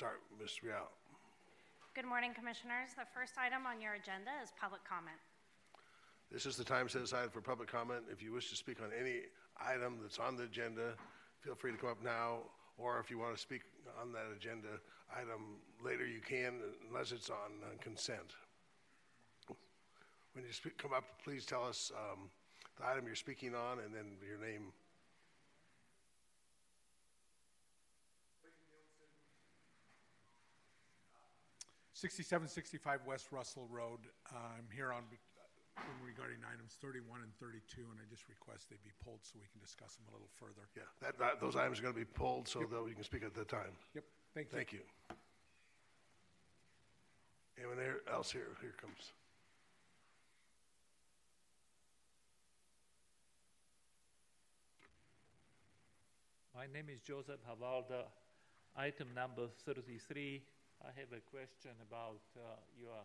start. Ms. Real. Good morning, Commissioners. The first item on your agenda is public comment. This is the time set aside for public comment. If you wish to speak on any item that's on the agenda, feel free to come up now, or if you want to speak on that agenda item later, you can, unless it's on uh, consent. When you speak, come up, please tell us um, the item you're speaking on and then your name. Sixty-seven sixty-five West Russell Road. Uh, I'm here on, uh, regarding items thirty-one and thirty-two, and I just request they be pulled so we can discuss them a little further. Yeah, that, that, those items are going to be pulled so that we can speak at that time. Yep, thank you. Thank you. Anyone there- else here? Here comes. My name is Joseph Havalda. Item number 33. I have a question about uh, your,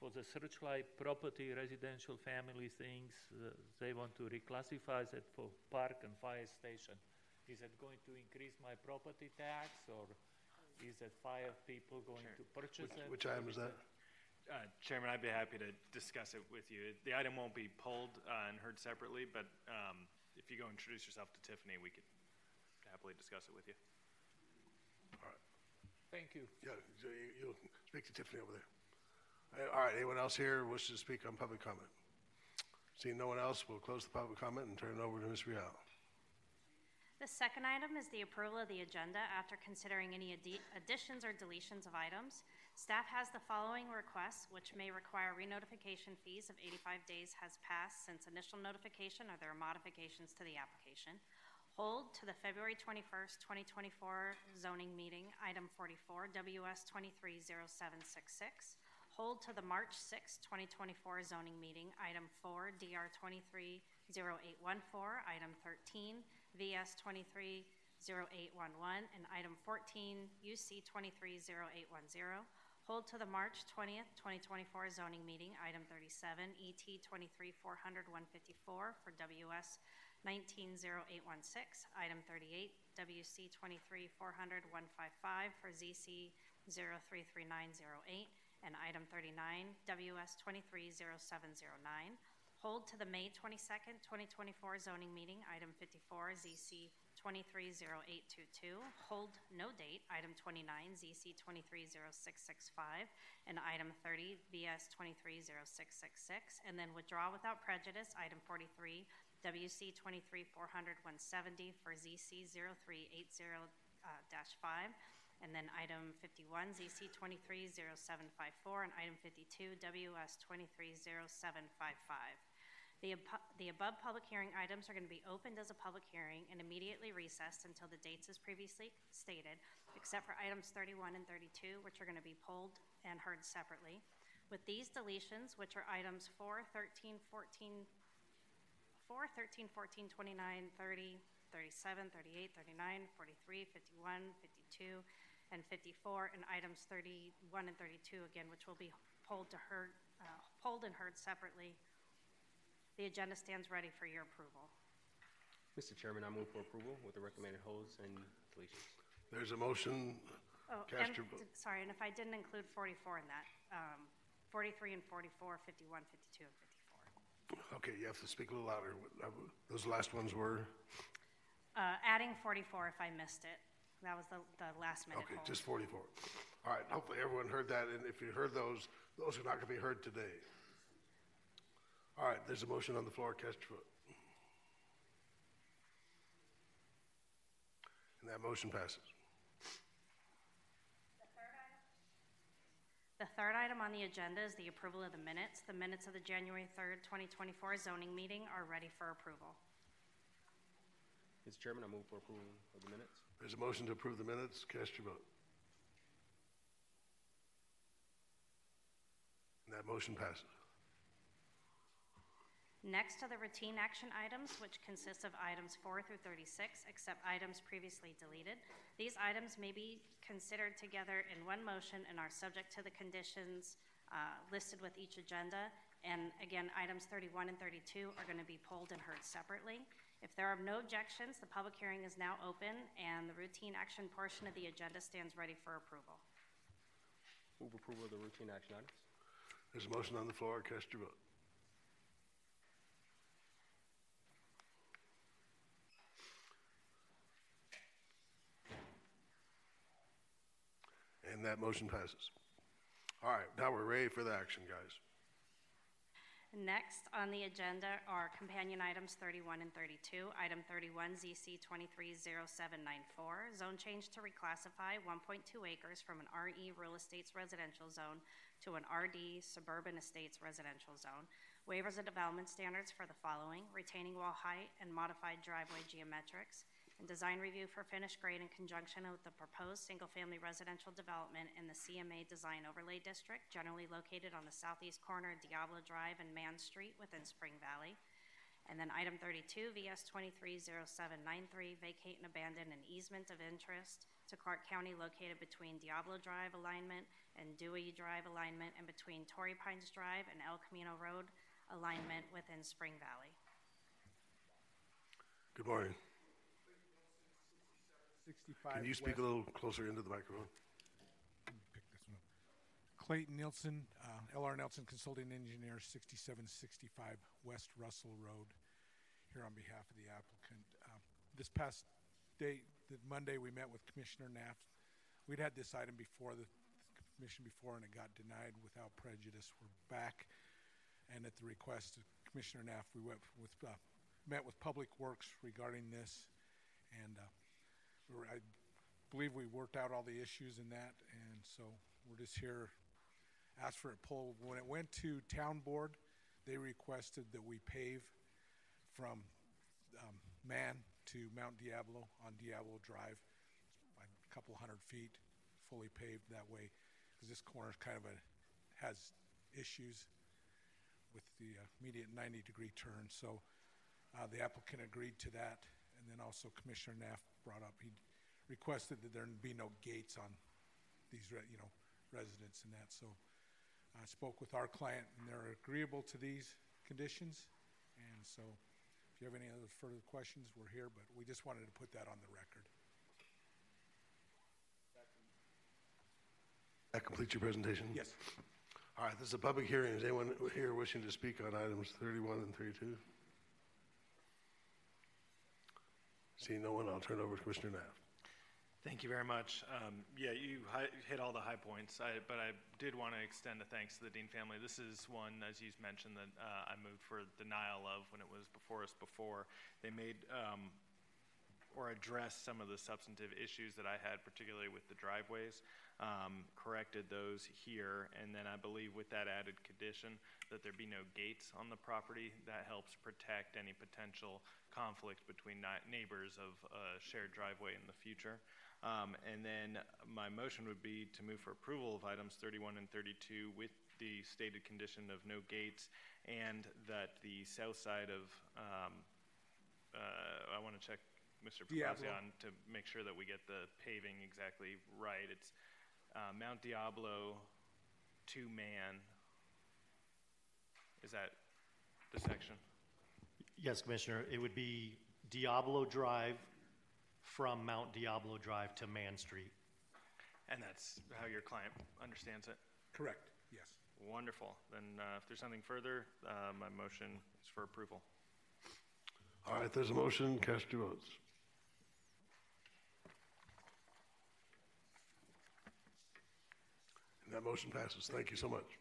for the Searchlight property, residential family things. Uh, they want to reclassify that for park and fire station. Is it going to increase my property tax or is that fire people going to purchase it? Which item is that? Uh, Chairman, I'd be happy to discuss it with you. The item won't be pulled uh, and heard separately, but um, if you go introduce yourself to Tiffany, we could happily discuss it with you. Thank you. Yeah, so you- you'll speak to Tiffany over there. Uh, All right, anyone else here wishes to speak on public comment? Seeing no one else, we'll close the public comment and turn it over to Ms. Real. The second item is the approval of the agenda after considering any addi- additions or deletions of items. Staff has the following requests, which may require renotification fees if 85 days has passed since initial notification or there are modifications to the application. Hold to the February 21st, 2024 zoning meeting, item 44, WS 230766. Hold to the March 6, 2024 zoning meeting, item 4, DR 230814, item 13, VS 230811, and item 14, UC 230810. Hold to the March 20th, 2024 zoning meeting, item 37, ET 23400-154 for WS 190816, item 38, WC 23400-155 for ZC 033908, and item 39, WS 230709. Hold to the May 22nd, 2024 zoning meeting, item 54, ZC 230822. Hold no date, item 29, ZC 230665, and item 30, VS 230666. And then withdraw without prejudice, item 43, WC 23400170 for ZC 0380-5. Uh, and then item 51, ZC 230754, and item 52, WS 230755. The, abo- the above public hearing items are going to be opened as a public hearing and immediately recessed until the dates as previously stated, except for items 31 and 32, which are going to be pulled and heard separately. With these deletions, which are items 4, 13, 14, 4, 13, 14, 29, 30, 37, 38, 39, 43, 51, 52, and 54, and items 31 and 32 again, which will be polled to heard, uh, polled and heard separately. The agenda stands ready for your approval. Mr. Chairman, I move for approval with the recommended holds and deletions. There's a motion. Oh, Cast and, your vote. sorry, and if I didn't include 44 in that, um, 43 and 44, 51, 52, and 54. Okay, you have to speak a little louder. Uh, Those last ones were, Uh, adding 44 if I missed it. That was the, the last minute okay, hold. just 44. All right, hopefully everyone heard that, and if you heard those, those are not going to be heard today. All right, there's a motion on the floor. Cast your vote. And that motion passes. The third item on the agenda is the approval of the minutes. The minutes of the January 3rd, 2024 zoning meeting are ready for approval. Mr. Chairman, I move for approval of the minutes. There's a motion to approve the minutes. Cast your vote. And that motion passes. Next are the routine action items, which consist of items 4 through 36, except items previously deleted. These items may be considered together in one motion and are subject to the conditions uh, listed with each agenda. And again, items 31 and 32 are going to be pulled and heard separately. If there are no objections, the public hearing is now open, and the routine action portion of the agenda stands ready for approval. Move approval of the routine action items. There's a motion on the floor, cast your vote. And that motion passes. All right, now we're ready for the action, guys. Next on the agenda are companion items 31 and 32. Item 31, ZC 230794, zone change to reclassify 1.2 acres from an RE Real Estates Residential Zone to an RD Suburban Estates Residential Zone. Waivers of development standards for the following: retaining wall height and modified driveway geometrics, and design review for finished grade in conjunction with the proposed single-family residential development in the CMA Design Overlay District, generally located on the southeast corner of Diablo Drive and Man Street within Spring Valley. And then item 32, VS 230793, vacate and abandon an easement of interest to Clark County located between Diablo Drive alignment and Dewey Drive alignment and between Torrey Pines Drive and El Camino Road alignment within Spring Valley. Good morning. 65 Can you speak a little closer into the microphone? Clayton Nielsen, uh, LR Nelson Consulting Engineer, 6765 West Russell Road, here on behalf of the applicant. Uh, This past day, Monday, we met with Commissioner Naft. We'd had this item before the commission before, and it got denied without prejudice. We're back, and at the request of Commissioner Naft, we went with, uh, met with Public Works regarding this, and uh, I believe we worked out all the issues in that, and so we're just here, asked for a pulled. When it went to town board, they requested that we pave from um, Man to Mount Diablo on Diablo Drive, a couple hundred feet, fully paved that way, because this corner is kind of a, has issues with the uh, immediate 90-degree turn. So uh, the applicant agreed to that, and then also Commissioner Naft brought up, he requested that there be no gates on these, re- you know, residents and that. So I spoke with our client, and they're agreeable to these conditions. And so if you have any other further questions, we're here, but we just wanted to put that on the record. That completes your presentation? Yes. All right, this is a public hearing. Is anyone here wishing to speak on items 31 and 32? Seeing no one, I'll turn it over to Commissioner Naft. Thank you very much. Um, yeah, you hi- hit all the high points, I, but I did want to extend a thanks to the Dean family. This is one, as you mentioned, that uh, I moved for denial of when it was before us before. They made um, or address some of the substantive issues that I had, particularly with the driveways, um, corrected those here, and then I believe with that added condition that there be no gates on the property, that helps protect any potential conflict between neighbors of a shared driveway in the future. Um, and then my motion would be to move for approval of items 31 and 32 with the stated condition of no gates, and that the south side of um, uh, I want to check Mr. Diablo. Papazian to make sure that we get the paving exactly right. It's uh, Mount Diablo to Man. Is that the section? Yes, Commissioner, it would be Diablo Drive from Mount Diablo Drive to Man Street. And that's how your client understands it? Correct, yes. Wonderful. Then uh, if there's something further, uh, my motion is for approval. All right, there's a motion, cast your votes. And that motion passes. Thank you so much.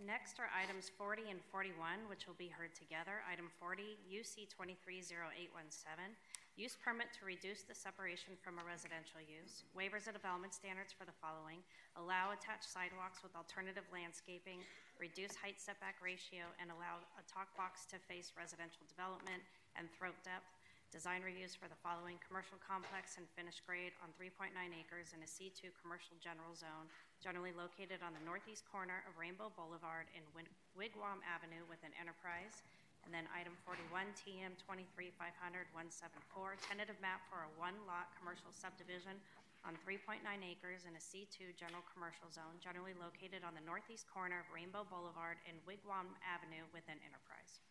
Next are items 40 and 41, which will be heard together. Item 40, UC 230817, use permit to reduce the separation from a residential use. Waivers of development standards for the following: allow attached sidewalks with alternative landscaping, reduce height setback ratio, and allow a talk box to face residential development and throat depth. Design reviews for the following: commercial complex and finished grade on 3.9 acres in a C2 commercial general zone, generally located on the northeast corner of Rainbow Boulevard and Wigwam Avenue with an Enterprise. And then item 41, TM 23-500-174, tentative map for a one-lot commercial subdivision on 3.9 acres in a C2 general commercial zone generally located on the northeast corner of Rainbow Boulevard and Wigwam Avenue within Enterprise.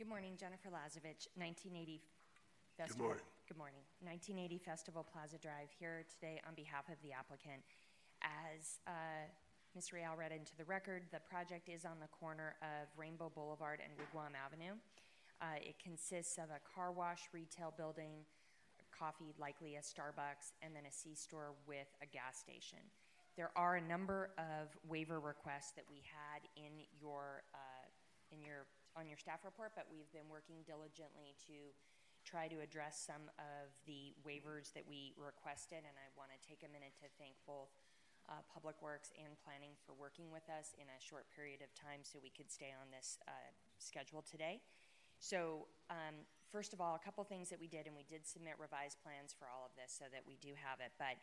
Good morning, Jennifer Lazovich, 1980 Good morning. Good morning. 1980 Festival Plaza Drive, here today on behalf of the applicant. As uh, Ms. Real read into the record, the project is on the corner of Rainbow Boulevard and Wigwam Avenue. Uh, It consists of a car wash, retail building, coffee, likely a Starbucks, and then a C-store with a gas station. There are a number of waiver requests that we had in your, uh, in your, on your staff report, but we've been working diligently to try to address some of the waivers that we requested, and I want to take a minute to thank both uh, Public Works and Planning for working with us in a short period of time so we could stay on this uh, schedule today. So, um, first of all, a couple things that we did, and we did submit revised plans for all of this so that we do have it, but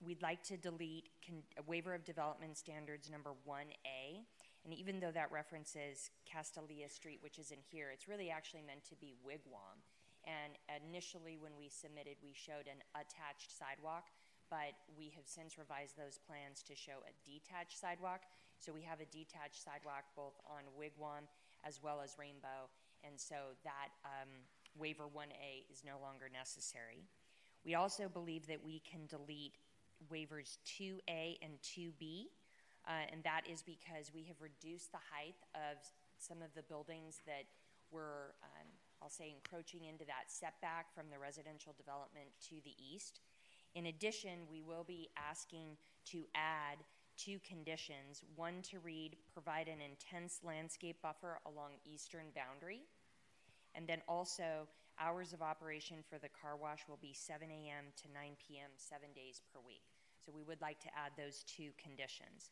we'd like to delete con- a waiver of development standards number 1A. And even though that references Castalia Street, which is in here, it's really actually meant to be Wigwam. And initially, when we submitted, we showed an attached sidewalk, but we have since revised those plans to show a detached sidewalk. So we have a detached sidewalk both on Wigwam as well as Rainbow, and so that um, waiver 1A is no longer necessary. We also believe that we can delete waivers 2A and 2B, uh, and that is because we have reduced the height of some of the buildings that were, um, I'll say, encroaching into that setback from the residential development to the east. In addition, we will be asking to add two conditions. One to read, provide an intense landscape buffer along eastern boundary. And then also, hours of operation for the car wash will be 7 a.m. to 9 p.m., seven days per week. So we would like to add those two conditions.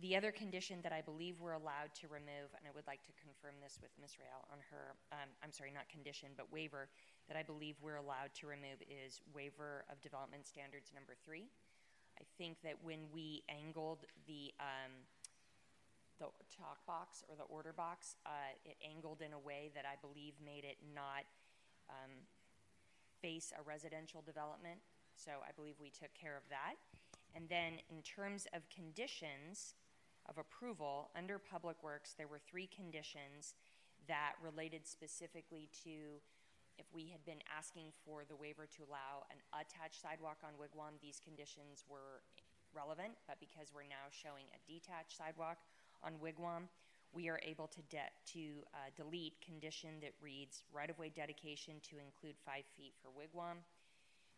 The other condition that I believe we're allowed to remove, and I would like to confirm this with Ms. Real on her, um, I'm sorry, not condition, but waiver, that I believe we're allowed to remove is waiver of development standards number three. I think that when we angled the, um, the talk box or the order box, uh, it angled in a way that I believe made it not um, face a residential development. So I believe we took care of that. And then in terms of conditions of approval, under Public Works, there were three conditions that related specifically to if we had been asking for the waiver to allow an attached sidewalk on Wigwam, these conditions were relevant, but because we're now showing a detached sidewalk on Wigwam, we are able to, de- to uh, delete condition that reads right-of-way dedication to include five feet for Wigwam,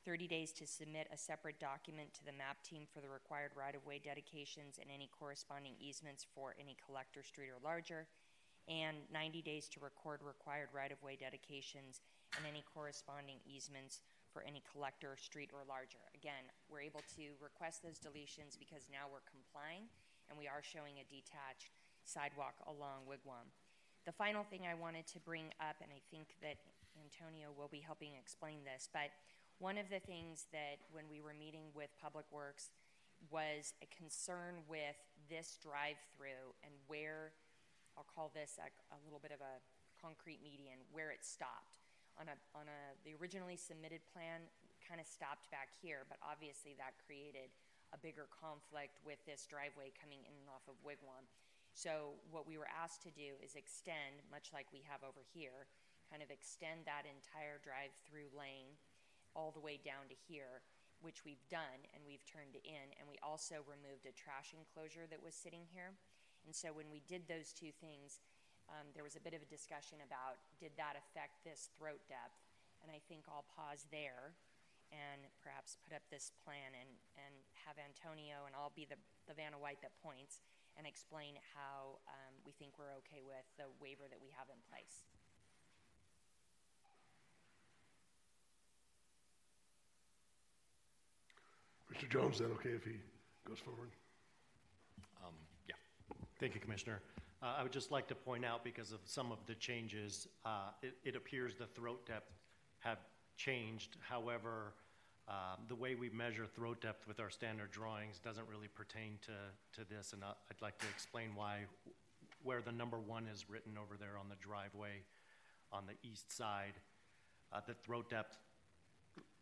30 days to submit a separate document to the MAP team for the required right-of-way dedications and any corresponding easements for any collector street or larger, and 90 days to record required right-of-way dedications and any corresponding easements for any collector street or larger. Again, we're able to request those deletions because now we're complying and we are showing a detached sidewalk along Wigwam. The final thing I wanted to bring up, and I think that Antonio will be helping explain this, but one of the things that when we were meeting with Public Works was a concern with this drive-through and where, I'll call this a, a little bit of a concrete median, where it stopped. On a, on a, the originally submitted plan kind of stopped back here, but obviously that created a bigger conflict with this driveway coming in and off of Wigwam. So what we were asked to do is extend, much like we have over here, kind of extend that entire drive-through lane all the way down to here, which we've done and we've turned in. And we also removed a trash enclosure that was sitting here. And so when we did those two things, um, there was a bit of a discussion about did that affect this throat depth? And I think I'll pause there and perhaps put up this plan and, and have Antonio and I'll be the, the Vanna White that points and explain how um, we think we're okay with the waiver that we have in place. Mr. Jones, is that okay if he goes forward? Um, Yeah. Thank you, Commissioner. Uh, I would just like to point out, because of some of the changes, uh, it it appears the throat depth have changed. However, um, the way we measure throat depth with our standard drawings doesn't really pertain to to this, and I- I'd like to explain why where the number one is written over there on the driveway on the east side. Uh, the throat depth,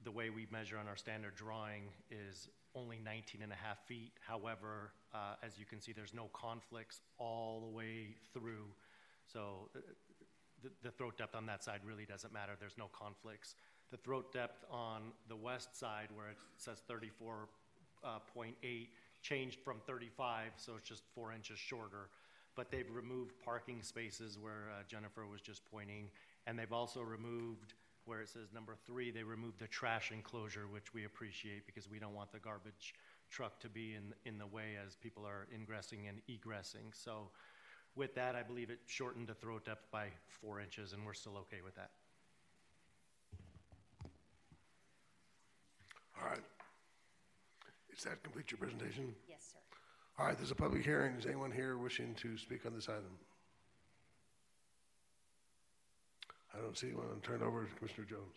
the way we measure on our standard drawing is only 19 and a half feet. However, uh, as you can see, there's no conflicts all the way through. So uh, the, the throat depth on that side really doesn't matter. There's no conflicts. The throat depth on the west side, where it says 34.8, changed from 35, so it's just four inches shorter. But they've removed parking spaces where uh, Jennifer was just pointing, and they've also removed where it says number three, they removed the trash enclosure, which we appreciate because we don't want the garbage truck to be in, in the way as people are ingressing and egressing. So with that, I believe it shortened the throat depth by four inches, and we're still okay with that. All right. Is that complete your presentation? Yes, sir. All right, there's a public hearing. Is anyone here wishing to speak on this item? I don't see anyone. I'll turn it over to Commissioner Jones.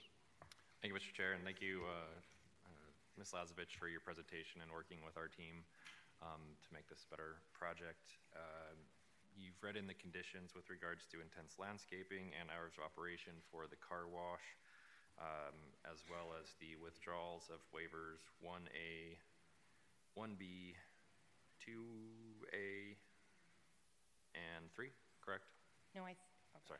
Thank you, Mr. Chair, and thank you, uh, uh, Ms. Lazovich, for your presentation and working with our team um, to make this a better project. Uh, You've read in the conditions with regards to intense landscaping and hours of operation for the car wash, um, as well as the withdrawals of waivers 1A, 1B, 2A, and 3, correct? No, I, Sorry.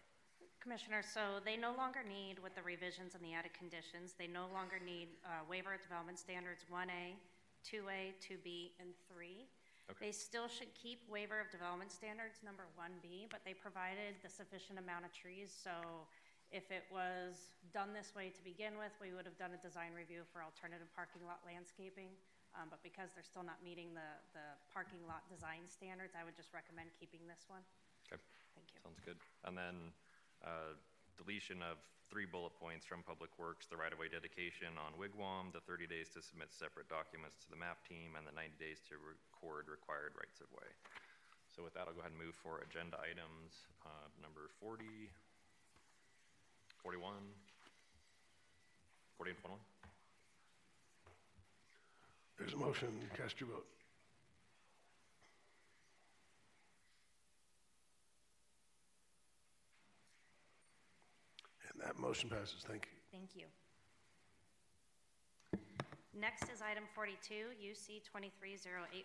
Commissioner, so they no longer need, with the revisions and the added conditions, they no longer need uh, waiver of development standards 1A, 2A, 2B, and 3. Okay. They still should keep waiver of development standards number 1B, but they provided the sufficient amount of trees, so if it was done this way to begin with, we would have done a design review for alternative parking lot landscaping. Um, But because they're still not meeting the, the parking lot design standards, I would just recommend keeping this one. Okay. Thank you. Sounds good. And then uh, deletion of three bullet points from Public Works, the right-of-way dedication on Wigwam, the 30 days to submit separate documents to the map team, and the 90 days to record required rights-of-way. So with that, I'll go ahead and move for agenda items uh, number 40, 41, 40 and 21. There's a motion. Cast your vote. And that motion passes. Thank you. thank you. Next is item 42, UC 230845,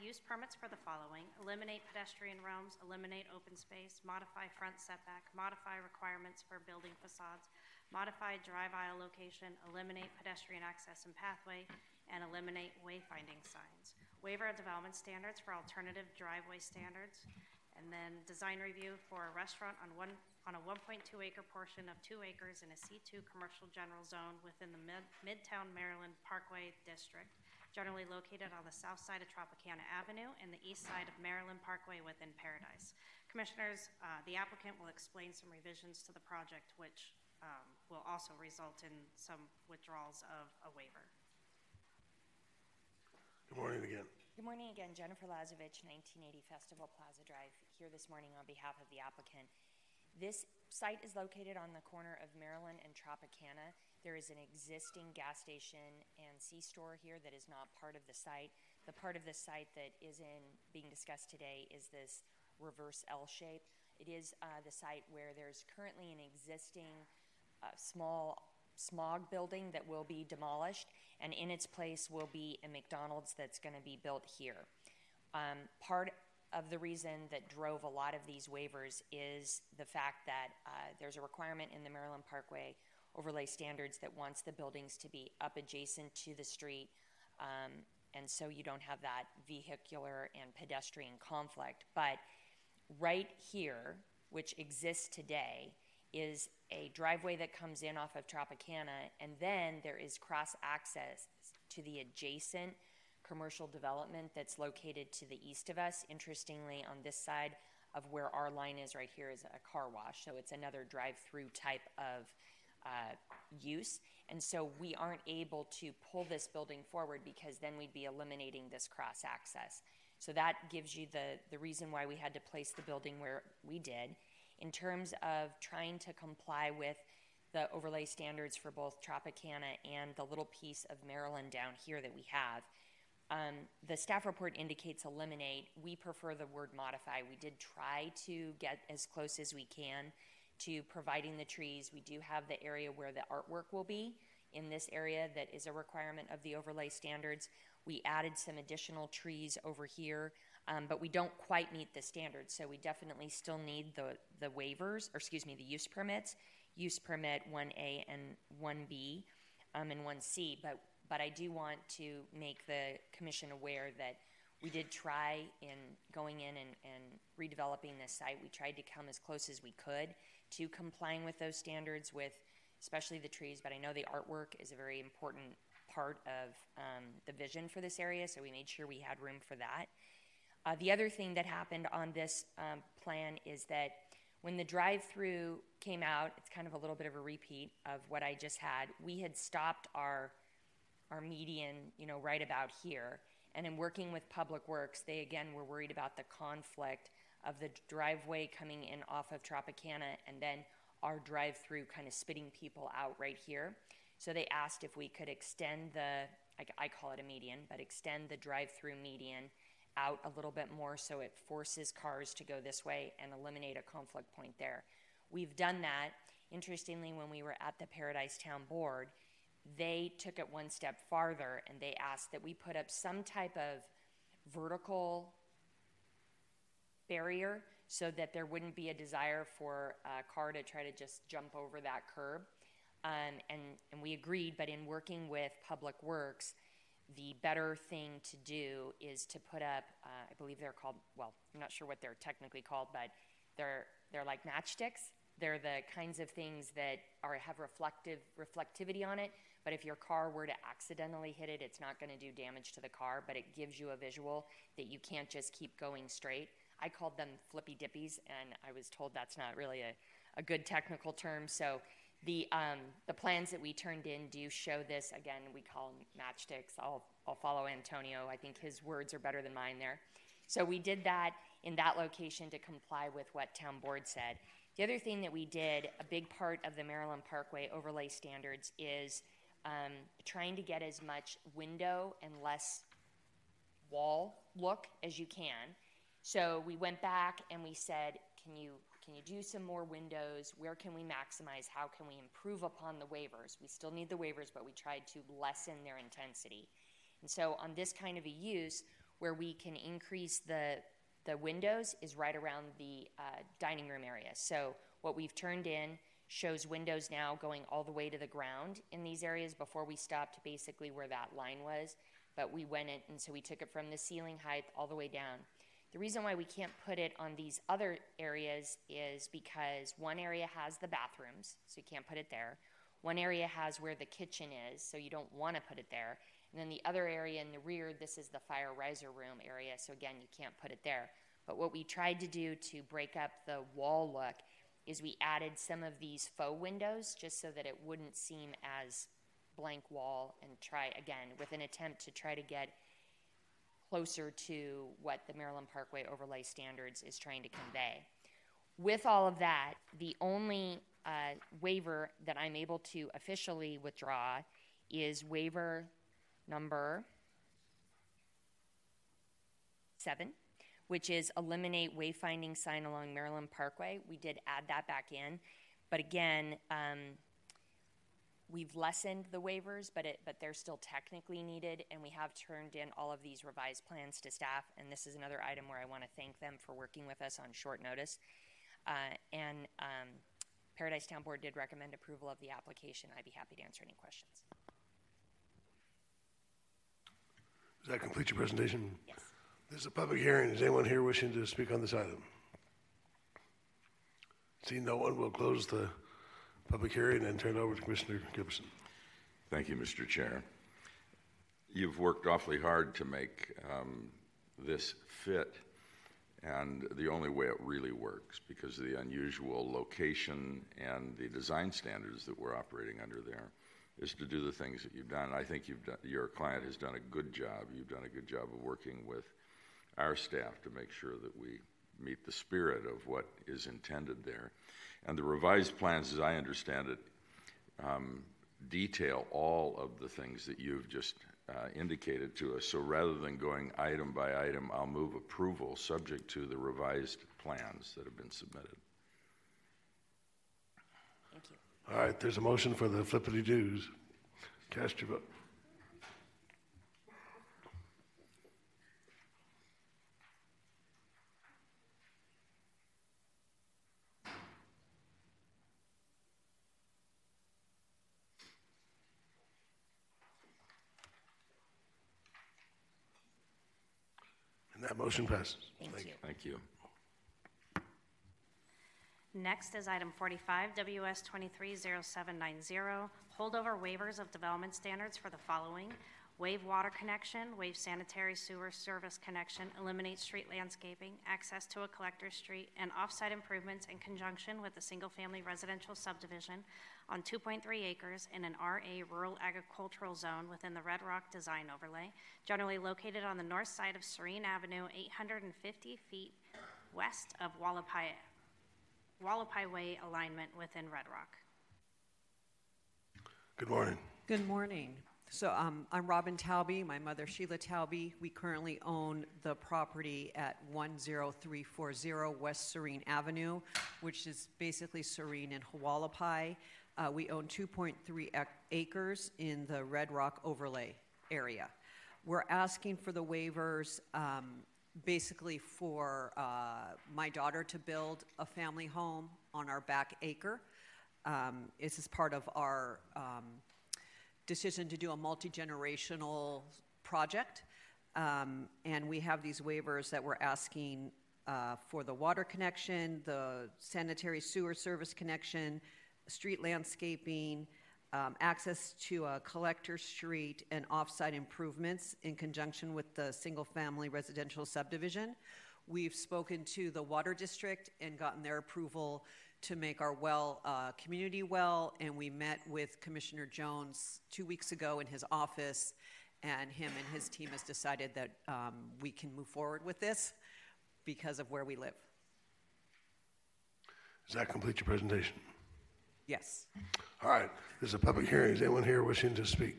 use permits for the following: eliminate pedestrian realms, eliminate open space, modify front setback, modify requirements for building facades, modify drive aisle location, eliminate pedestrian access and pathway, and eliminate wayfinding signs. Waiver of development standards for alternative driveway standards, and then design review for a restaurant on one, on a 1.2 acre portion of two acres in a C2 commercial general zone within the Mid- Midtown Maryland Parkway District, generally located on the south side of Tropicana Avenue and the east side of Maryland Parkway within Paradise. Commissioners, uh, the applicant will explain some revisions to the project, which um, will also result in some withdrawals of a waiver. Good morning again. Good morning again, Jennifer Lazovich, 1980 Festival Plaza Drive, here this morning on behalf of the applicant. This site is located on the corner of Maryland and Tropicana. There is an existing gas station and C-store here that is not part of the site. The part of the site that is in, being discussed today is this reverse L shape. It is uh, the site where there's currently an existing uh, small smog building that will be demolished, and in its place will be a McDonald's that's going to be built here. Um, part of the reason that drove a lot of these waivers is the fact that uh, there's a requirement in the Maryland Parkway overlay standards that wants the buildings to be up adjacent to the street, um, and so you don't have that vehicular and pedestrian conflict. But right here, which exists today, is a driveway that comes in off of Tropicana, and then there is cross access to the adjacent commercial development that's located to the east of us. Interestingly, on this side of where our line is right here is a car wash, so it's another drive through type of uh, use. And so we aren't able to pull this building forward because then we'd be eliminating this cross access. So that gives you the reason why we had to place the building where we did in terms of trying to comply with the overlay standards for both Tropicana and the little piece of Maryland down here that we have. Um, the staff report indicates eliminate. We prefer the word modify. We did try to get as close as we can to providing the trees. We do have the area where the artwork will be in this area that is a requirement of the overlay standards. We added some additional trees over here, um, but we don't quite meet the standards. So we definitely still need the, the waivers, or excuse me, the use permits, use permit 1A and 1B um, and 1C. But, but I do want to make the commission aware that we did try in going in and, and redeveloping this site. We tried to come as close as we could to complying with those standards with especially the trees, but I know the artwork is a very important part of um, the vision for this area, so we made sure we had room for that. Uh, the other thing that happened on this um, plan is that when the drive through came out, it's kind of a little bit of a repeat of what I just had. We had stopped our our median, you know, right about here. And in working with Public Works, they again were worried about the conflict of the driveway coming in off of Tropicana and then our drive through kind of spitting people out right here. So they asked if we could extend the, I, I call it a median, but extend the drive through median out a little bit more so it forces cars to go this way and eliminate a conflict point there. We've done that. Interestingly, when we were at the Paradise Town Board, they took it one step farther and they asked that we put up some type of vertical barrier so that there wouldn't be a desire for a car to try to just jump over that curb. Um, and, and we agreed, but in working with Public Works, the better thing to do is to put up, uh, I believe they're called, well, I'm not sure what they're technically called, but they're, they're like matchsticks. They're the kinds of things that are, have reflective reflectivity on it, but if your car were to accidentally hit it, it's not going to do damage to the car, but it gives you a visual that you can't just keep going straight. I called them flippy dippies, and I was told that's not really a, a good technical term. So the um, the plans that we turned in do show this. Again, we call them matchsticks. I'll I'll follow Antonio. I think his words are better than mine there. So we did that in that location to comply with what town board said. The other thing that we did, a big part of the Maryland Parkway overlay standards is um, trying to get as much window and less wall look as you can. So we went back and we said, can you can you do some more windows? Where can we maximize? How can we improve upon the waivers? We still need the waivers, but we tried to lessen their intensity. And so on this kind of a use, where we can increase the the windows is right around the uh, dining room area. So what we've turned in shows windows now going all the way to the ground in these areas. Before we stopped basically where that line was, but we went and so we took it from the ceiling height all the way down. The reason why we can't put it on these other areas is because one area has the bathrooms, so you can't put it there. One area has where the kitchen is, so you don't want to put it there. And then the other area in the rear, this is the fire riser room area, so again, you can't put it there. But what we tried to do to break up the wall look is we added some of these faux windows just so that it wouldn't seem as blank wall and try again with an attempt to try to get closer to what the Maryland Parkway Overlay Standards is trying to convey. With all of that, the only uh, waiver that I'm able to officially withdraw is waiver number seven, which is eliminate wayfinding sign along Maryland Parkway. We did add that back in, but again, um, we've lessened the waivers, but it, but they're still technically needed, and we have turned in all of these revised plans to staff. And this is another item where I want to thank them for working with us on short notice. Uh, and um, Paradise Town Board did recommend approval of the application. I'd be happy to answer any questions. Does that complete your presentation? Yes. This is a public hearing. Is anyone here wishing to speak on this item? See, no one, we'll close the public hearing and turn it over to Commissioner Gibson. Thank you, Mr. Chair. You've worked awfully hard to make um, this fit, and the only way it really works, because of the unusual location and the design standards that we're operating under there, is to do the things that you've done. I think done, your client has done a good job. You've done a good job of working with our staff to make sure that we meet the spirit of what is intended there. And the revised plans, as I understand it, um, detail all of the things that you've just uh, indicated to us. So rather than going item by item, I'll move approval subject to the revised plans that have been submitted. Thank you. All right, there's a motion for the flippity doos. Cast your vote. Motion passes. Thank you. Thank you. Next is item 45, WS 230790, holdover waivers of development standards for the following: waive water connection, waive sanitary sewer service connection, eliminate street landscaping, access to a collector street, and off-site improvements in conjunction with a single-family residential subdivision on 2.3 acres in an RA rural agricultural zone within the Red Rock Design Overlay, generally located on the north side of Serene Avenue, 850 feet west of Hualapai Hualapai Way alignment within Red Rock. Good morning. Good morning. So um, I'm Robin Talby, my mother Sheila Talby. We currently own the property at 10340 West Serene Avenue, which is basically Serene and Hualapai. Uh, we own 2.3 ac- acres in the Red Rock overlay area. We're asking for the waivers um, basically for uh, my daughter to build a family home on our back acre. Um, this is part of our um, decision to do a multi generational project. Um, and we have these waivers that we're asking uh, for the water connection, the sanitary sewer service connection, street landscaping, um, access to a collector street, and offsite improvements in conjunction with the single family residential subdivision. We've spoken to the water district and gotten their approval to make our well uh, community well, and we met with Commissioner Jones two weeks ago in his office, and him and his team has decided that um, we can move forward with this because of where we live. Does that complete your presentation? Yes. All right, this is a public hearing. Is anyone here wishing to speak?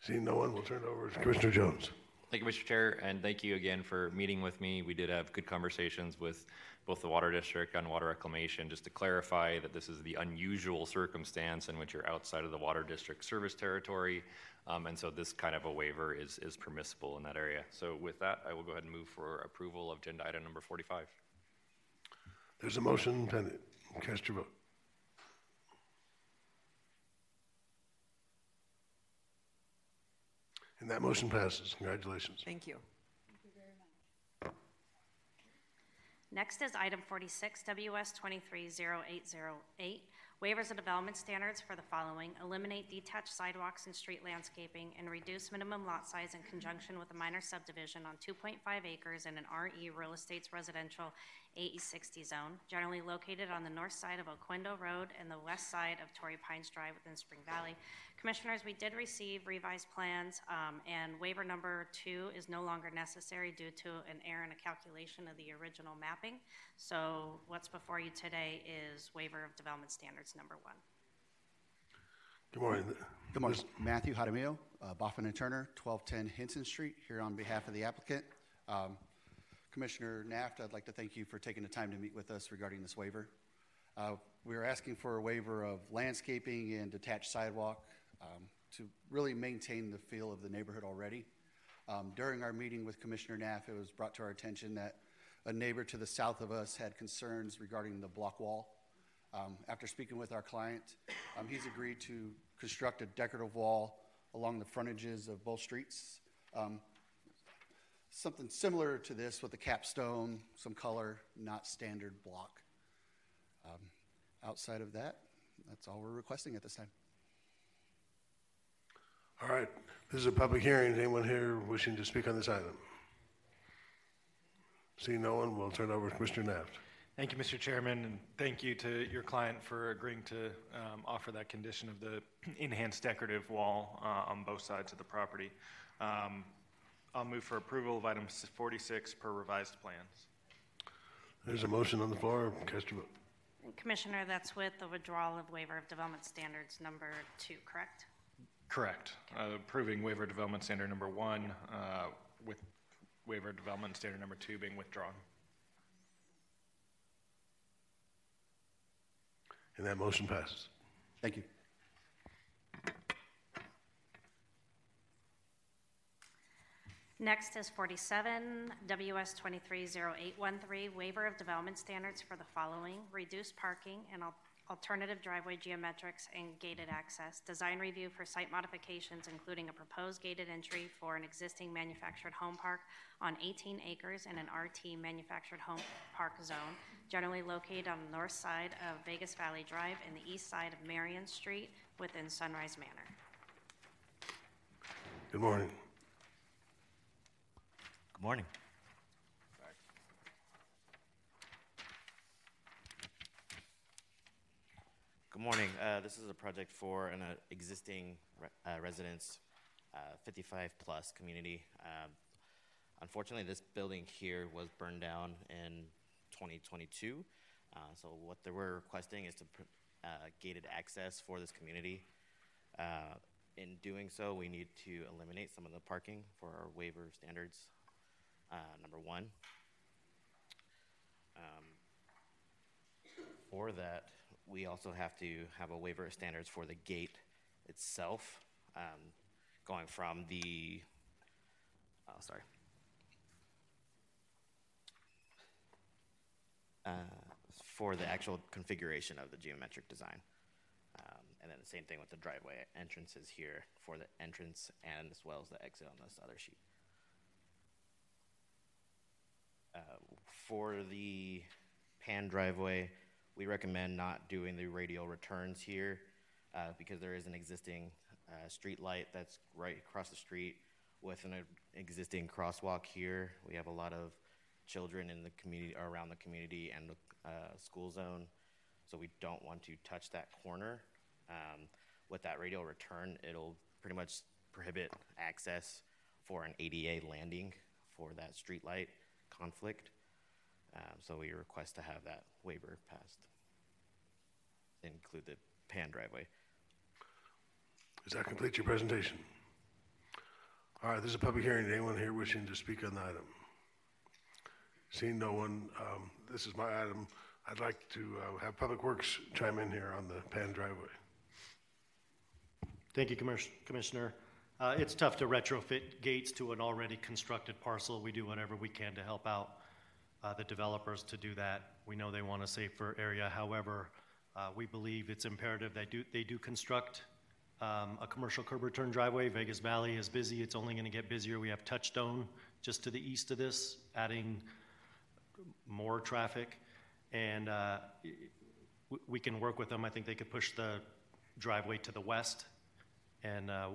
Seeing no one, we'll turn it over to Commissioner Jones. Thank you, Mr. Chair, and thank you again for meeting with me. We did have good conversations with both the Water District and Water Reclamation, just to clarify that this is the unusual circumstance in which you're outside of the Water District service territory, um, and so this kind of a waiver is, is permissible in that area. So with that, I will go ahead and move for approval of agenda item number 45. There's a motion pending. Cast your vote. And that motion passes. Congratulations. Thank you. Next is item 46, WS 230808, waivers of development standards for the following: eliminate detached sidewalks and street landscaping, and reduce minimum lot size in conjunction with a minor subdivision on 2.5 acres in an RE real estate's residential AE60 zone, generally located on the north side of Oquendo Road and the west side of Torrey Pines Drive within Spring Valley. Commissioners, we did receive revised plans, um, and waiver number two is no longer necessary due to an error in a calculation of the original mapping. So what's before you today is waiver of development standards number one. Good morning. Good morning. Matthew Jaramillo, uh, Baughman and Turner, 1210 Hinton Street, here on behalf of the applicant. Um, Commissioner Naft, I'd like to thank you for taking the time to meet with us regarding this waiver. Uh, we are asking for a waiver of landscaping and detached sidewalk um, to really maintain the feel of the neighborhood already. Um, during our meeting with Commissioner Naft, it was brought to our attention that a neighbor to the south of us had concerns regarding the block wall. Um, after speaking with our client, um, he's agreed to construct a decorative wall along the frontages of both streets. Um, something similar to this with a capstone, some color, not standard block. Um, outside of that, that's all we're requesting at this time. All right, this is a public hearing. Anyone here wishing to speak on this item? Seeing no one, we'll turn it over to Commissioner Naft. Thank you, Mr. Chairman, and thank you to your client for agreeing to um, offer that condition of the enhanced decorative wall uh, on both sides of the property. Um, I'll move for approval of item 46 per revised plans. There's a motion on the floor. Cast your vote. Commissioner, that's with the withdrawal of waiver of development standards number two, correct? Correct. Uh, Approving waiver development standard number one uh, with waiver development standard number two being withdrawn. And that motion passes. Thank you. Next is 47, WS 230813, waiver of development standards for the following: reduced parking and al- alternative driveway geometrics and gated access, design review for site modifications, including a proposed gated entry for an existing manufactured home park on 18 acres in an RT manufactured home park zone, generally located on the north side of Vegas Valley Drive and the east side of Marion Street within Sunrise Manor. Good morning. Good morning. Good morning. Uh, this is a project for an uh, existing re- uh, residence, uh, 55 plus community. Um, unfortunately, this building here was burned down in 2022. Uh, so what they were requesting is to pr- uh, gated access for this community. In doing so, we need to eliminate some of the parking for our waiver standards. Uh, number one. Um, for that, we also have to have a waiver of standards for the gate itself, um, going from the, oh, sorry. Uh, for the actual configuration of the geometric design. Um, and then the same thing with the driveway entrances here for the entrance and as well as the exit on this other sheet. For the pan driveway, we recommend not doing the radial returns here uh, because there is an existing uh, street light that's right across the street with an existing crosswalk here. We have a lot of children in the community around the community and the uh, school zone, so we don't want to touch that corner. Um, with that radial return, it'll pretty much prohibit access for an ADA landing for that street light conflict. Um, so we request to have that waiver passed. Include the pan driveway. Does that complete your presentation? All right, this is a public hearing. Anyone here wishing to speak on the item? Seeing no one, um, this is my item. I'd like to uh, have Public Works chime in here on the Pan driveway. Thank you, Commissioner. Uh, It's tough to retrofit gates to an already constructed parcel. We do whatever we can to help out uh, the developers to do that. We know they want a safer area. However, uh, we believe it's imperative they do, they do construct um, a commercial curb return driveway. Vegas Valley is busy. It's only going to get busier. We have Touchstone just to the east of this, adding more traffic. And uh, we can work with them. I think they could push the driveway to the west and uh,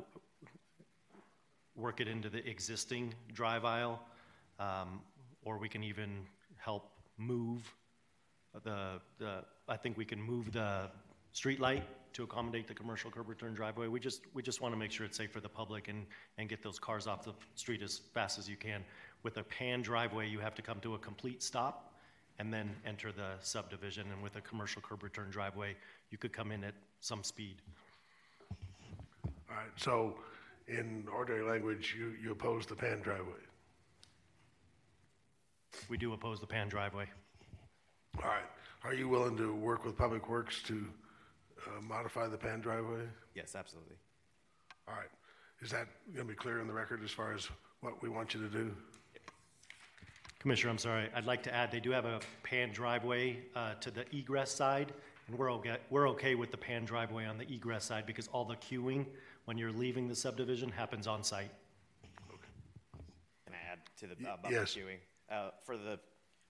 work it into the existing drive aisle. Um, Or we can even help move the, the, I think we can move the street light to accommodate the commercial curb return driveway. We just, we just want to make sure it's safe for the public and, and get those cars off the street as fast as you can. With a pan driveway, you have to come to a complete stop and then enter the subdivision. And with a commercial curb return driveway, you could come in at some speed. All right, so in ordinary language, you, you oppose the Pan driveway. We do oppose the pan driveway. All right, are you willing to work with Public Works to uh, modify the Pan driveway? Yes, absolutely. All right, is that going to be clear in the record as far as what we want you to do? Commissioner, I'm sorry, I'd like to add, they do have a pan driveway uh, to the egress side, and we're okay, we're okay with the pan driveway on the egress side because all the queuing, when you're leaving the subdivision, happens on site. Can I add to the Y- uh, buffer yes. queuing? Uh, for the,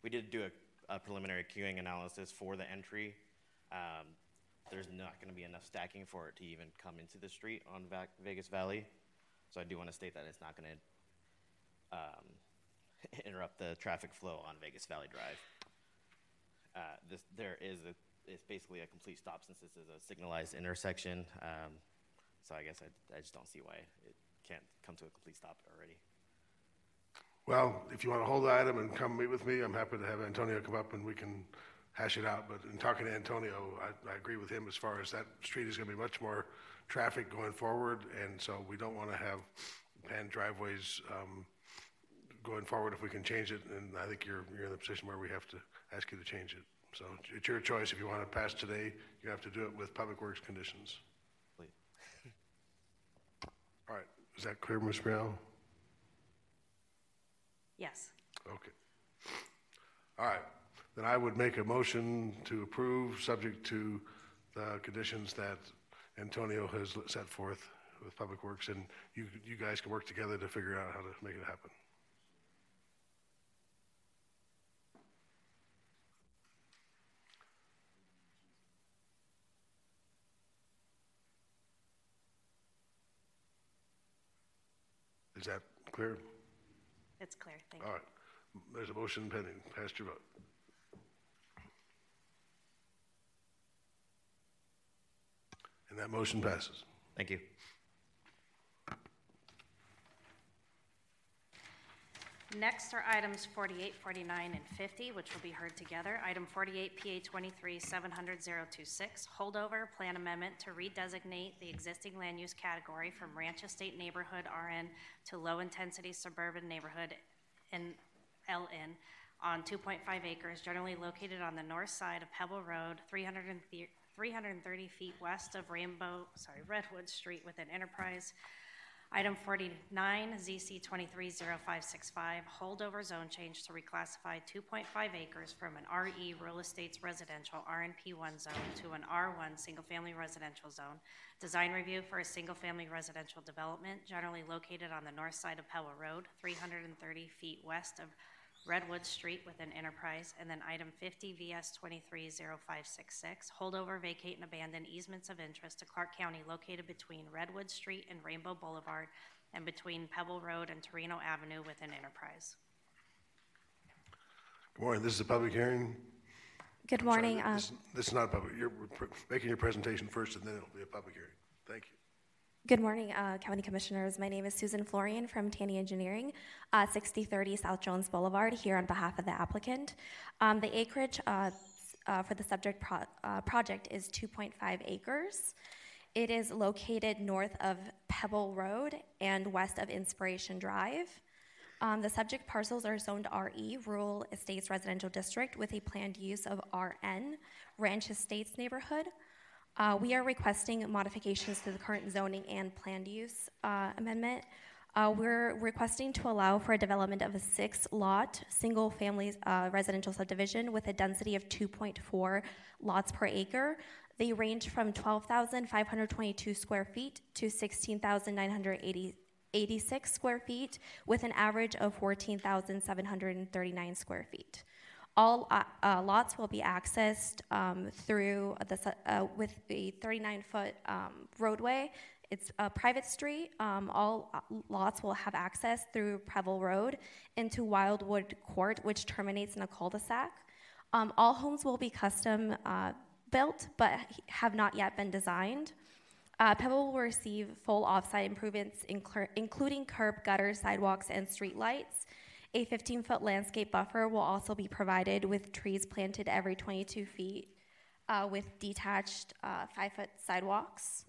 we did do a, a preliminary queuing analysis for the entry. Um, there's not going to be enough stacking for it to even come into the street on Va- Vegas Valley. So I do want to state that it's not going to um, interrupt the traffic flow on Vegas Valley Drive. Uh, this, there is a, it's basically a complete stop since this is a signalized intersection. Um, so I guess I, I just don't see why it can't come to a complete stop already. Well, if you want to hold the item and come meet with me, I'm happy to have Antonio come up and we can hash it out, but in talking to Antonio, I, I agree with him as far as that street is gonna be much more traffic going forward, and so we don't wanna have pan driveways, um, going forward if we can change it, and I think you're, you're in the position where we have to ask you to change it. So it's your choice. If you want to pass today, you have to do it with Public Works conditions. Please. All right, is that clear, Ms. Brown? Yes. Okay. All right, then I would make a motion to approve, subject to the conditions that Antonio has set forth with Public Works, and you, you guys can work together to figure out how to make it happen. Is that clear? It's clear. Thank All you. right, there's a motion pending. Cast your vote. And that motion passes. Thank you. Next are items 48, 49, and 50, which will be heard together. Item 48, PA 23 700-026, holdover plan amendment to redesignate the existing land use category from Ranch Estate Neighborhood RN to Low Intensity Suburban Neighborhood in LN on 2.5 acres generally located on the north side of Pebble Road, 330 330 feet west of Rainbow, sorry, Redwood Street within Enterprise. Item 49, ZC 230565, holdover zone change to reclassify 2.5 acres from an RE Rural Estates Residential RNP1 zone to an R1 Single Family Residential Zone. Design review for a single family residential development generally located on the north side of Pebble Road, 330 feet west of Redwood Street with an Enterprise, and then item 50 VS 230566, holdover, vacate, and abandon easements of interest to Clark County located between Redwood Street and Rainbow Boulevard and between Pebble Road and Torino Avenue within Enterprise. Good morning, this is a public hearing. Good morning. Sorry, uh, This this is not a public, you're making your presentation first, and then it'll be a public hearing. Thank you. Good morning, uh, County Commissioners. My name is Susan Florian from Taney Engineering, uh, 6030 South Jones Boulevard, here on behalf of the applicant. Um, the acreage uh, uh, for the subject pro- uh, project is 2.5 acres. It is located north of Pebble Road and west of Inspiration Drive. Um, the subject parcels are zoned RE, Rural Estates Residential District, with a planned use of RN, Ranch Estates Neighborhood. Uh, we are requesting modifications to the current zoning and planned use uh, amendment. Uh, we're requesting to allow for a development of a six lot, single family uh, residential subdivision with a density of 2.4 lots per acre. They range from 12,522 square feet to 16,986 square feet with an average of 14,739 square feet. All uh, uh, lots will be accessed um, through the uh, with a 39-foot um, roadway. It's a private street. Um, all uh, lots will have access through Pebble Road into Wildwood Court, which terminates in a cul-de-sac. Um, all homes will be custom uh, built, but have not yet been designed. Uh, Pebble will receive full offsite improvements, incl- including curb, gutter, sidewalks, and street lights. A 15 foot landscape buffer will also be provided with trees planted every 22 feet uh, with detached uh, five foot sidewalks.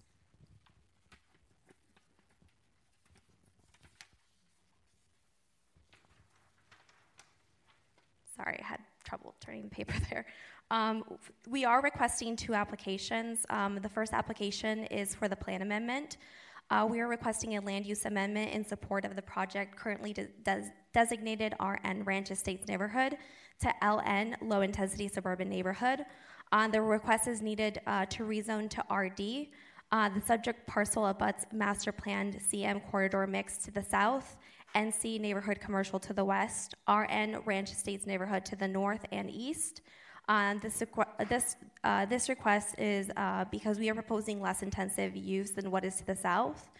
Sorry, I had trouble turning the paper there. Um, we are requesting two applications. Um, the first application is for the plan amendment. Uh, we are requesting a land use amendment in support of the project currently de- designated RN Ranch Estates neighborhood to LN Low Intensity Suburban Neighborhood. Uh, the request is needed uh, to rezone to RD. Uh, the subject parcel abuts master planned CM corridor mix to the south, NC neighborhood commercial to the west, RN Ranch Estates neighborhood to the north and east. Um, this, this, uh, this request is uh, because we are proposing less intensive use than what is to the south.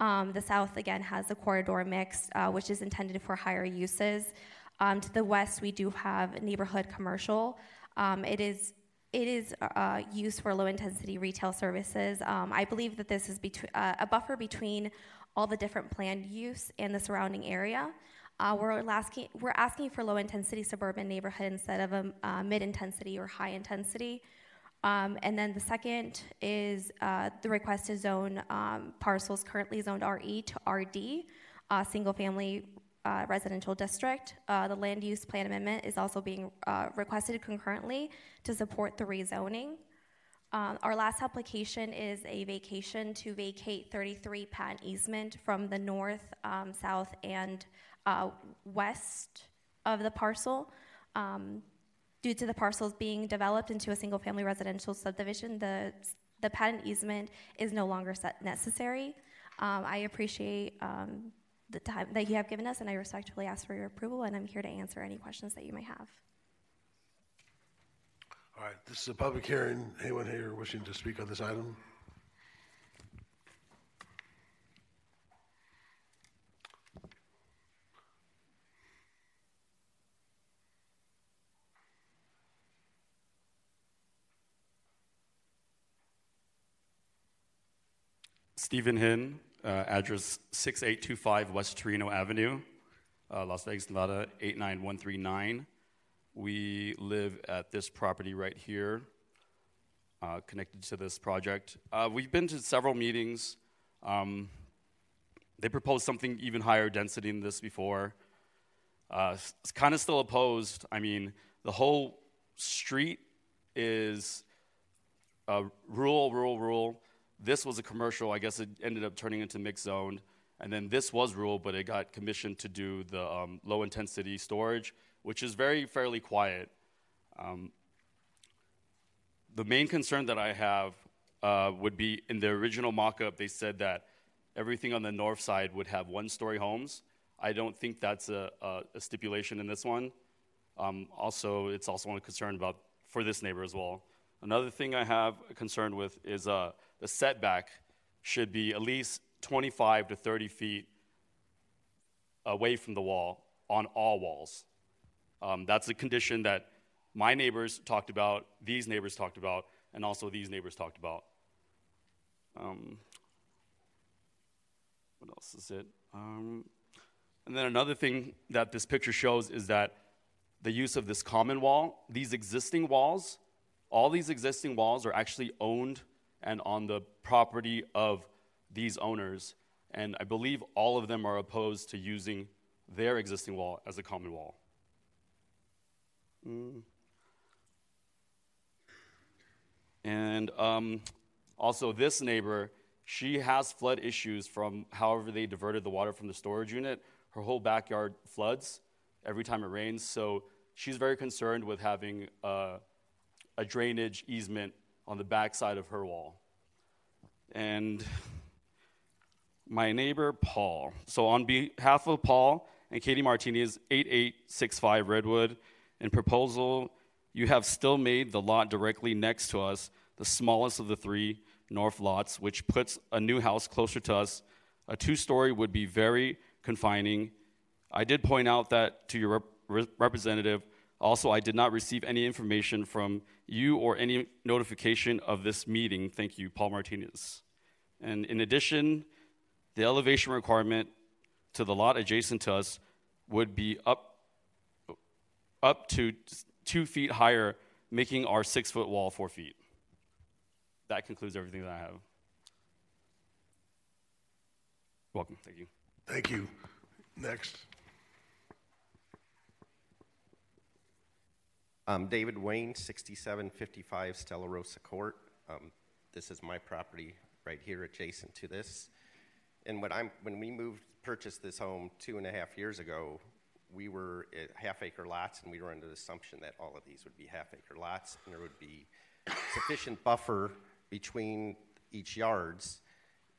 Um, the south, again, has a corridor mix, uh, which is intended for higher uses. Um, to the west, we do have neighborhood commercial. Um, it is it is uh, used for low intensity retail services. Um, I believe that this is between, uh, a buffer between all the different planned use and the surrounding area. Uh, we're asking we're asking for low intensity suburban neighborhood instead of a uh, mid intensity or high intensity. Um, and then the second is uh, the request to zone um, parcels currently zoned RE to RD, uh, single family uh, residential district. Uh, the land use plan amendment is also being uh, requested concurrently to support the rezoning. Um, our last application is a vacation to vacate 33 patent easement from the north, um, south, and uh, west of the parcel. Um, due to the parcels being developed into a single-family residential subdivision, the the patent easement is no longer necessary. Um, I appreciate um, the time that you have given us, and I respectfully ask for your approval, and I'm here to answer any questions that you may have. All right, this is a public hearing. Anyone here wishing to speak on this item? Stephen Hin, uh, address 6825 West Torino Avenue, uh, Las Vegas, Nevada 89139. We live at this property right here, uh, connected to this project. Uh, we've been to several meetings. Um, they proposed something even higher density than this before. Uh, it's kind of still opposed. I mean, the whole street is uh, rural, rural, rural. This was a commercial. I guess it ended up turning into mixed zone. And then this was rural, but it got commissioned to do the um, low intensity storage, which is very fairly quiet. Um, the main concern that I have uh, would be in the original mock up, they said that everything on the north side would have one story homes. I don't think that's a, a, a stipulation in this one. Um, also, it's also a concern about for this neighbor as well. Another thing I have a concern with is uh, the setback should be at least 25 to 30 feet away from the wall on all walls. Um, that's a condition that my neighbors talked about, these neighbors talked about, and also these neighbors talked about. Um, what else is it? Um, and then another thing that this picture shows is that the use of this common wall, these existing walls, all these existing walls are actually owned and on the property of these owners. And I believe all of them are opposed to using their existing wall as a common wall. Mm. And um, also, this neighbor, she has flood issues from however they diverted the water from the storage unit. Her whole backyard floods every time it rains. So she's very concerned with having uh, a drainage easement on the backside of her wall. And my neighbor, Paul. So, on behalf of Paul and Katie Martinez, 8865 Redwood, in proposal, you have still made the lot directly next to us the smallest of the three north lots, which puts a new house closer to us. A two story would be very confining. I did point out that to your rep- representative. Also, I did not receive any information from you or any notification of this meeting. Thank you, Paul Martinez. And in addition, the elevation requirement to the lot adjacent to us would be up, up to two feet higher, making our six foot wall four feet. That concludes everything that I have. Welcome. Thank you. Thank you. Next. Um, David Wayne, 6755 Stella Rosa Court. Um, this is my property right here adjacent to this. And when, I'm, when we moved, purchased this home two and a half years ago, we were at half acre lots, and we were under the assumption that all of these would be half acre lots, and there would be sufficient buffer between each yards.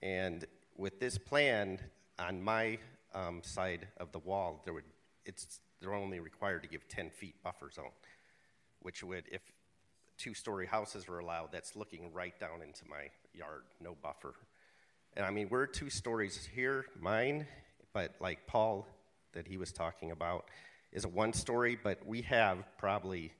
And with this plan, on my um, side of the wall, there would it's they're only required to give 10 feet buffer zone, which would, if two-story houses were allowed, that's looking right down into my yard, no buffer. And I mean, we're two stories here, mine, but like Paul that he was talking about is a one story, but we have probably,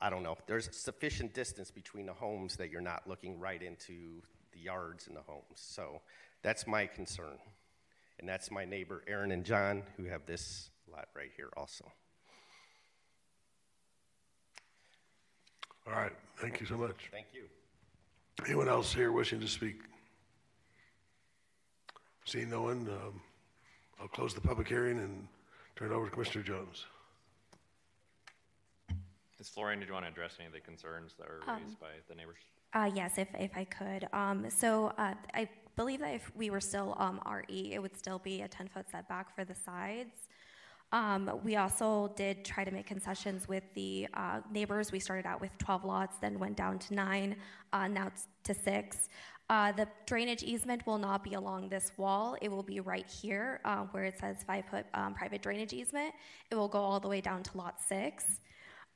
I don't know, there's sufficient distance between the homes that you're not looking right into the yards and the homes. So that's my concern. And that's my neighbor Aaron and John, who have this lot right here also. All right, thank you so much. Thank you. Anyone else here wishing to speak? Seeing no one, um, I'll close the public hearing and turn it over to Commissioner Jones. Ms. Florian, did you want to address any of the concerns that were Um, raised by the neighbors? Uh, yes, if, if I could. Um, so uh, I believe that if we were still um, RE, it would still be a 10 foot setback for the sides. Um, we also did try to make concessions with the uh, neighbors. We started out with 12 lots, then went down to nine, uh, now to six. Uh, the drainage easement will not be along this wall. It will be right here uh, where it says five foot um, private drainage easement. It will go all the way down to lot six.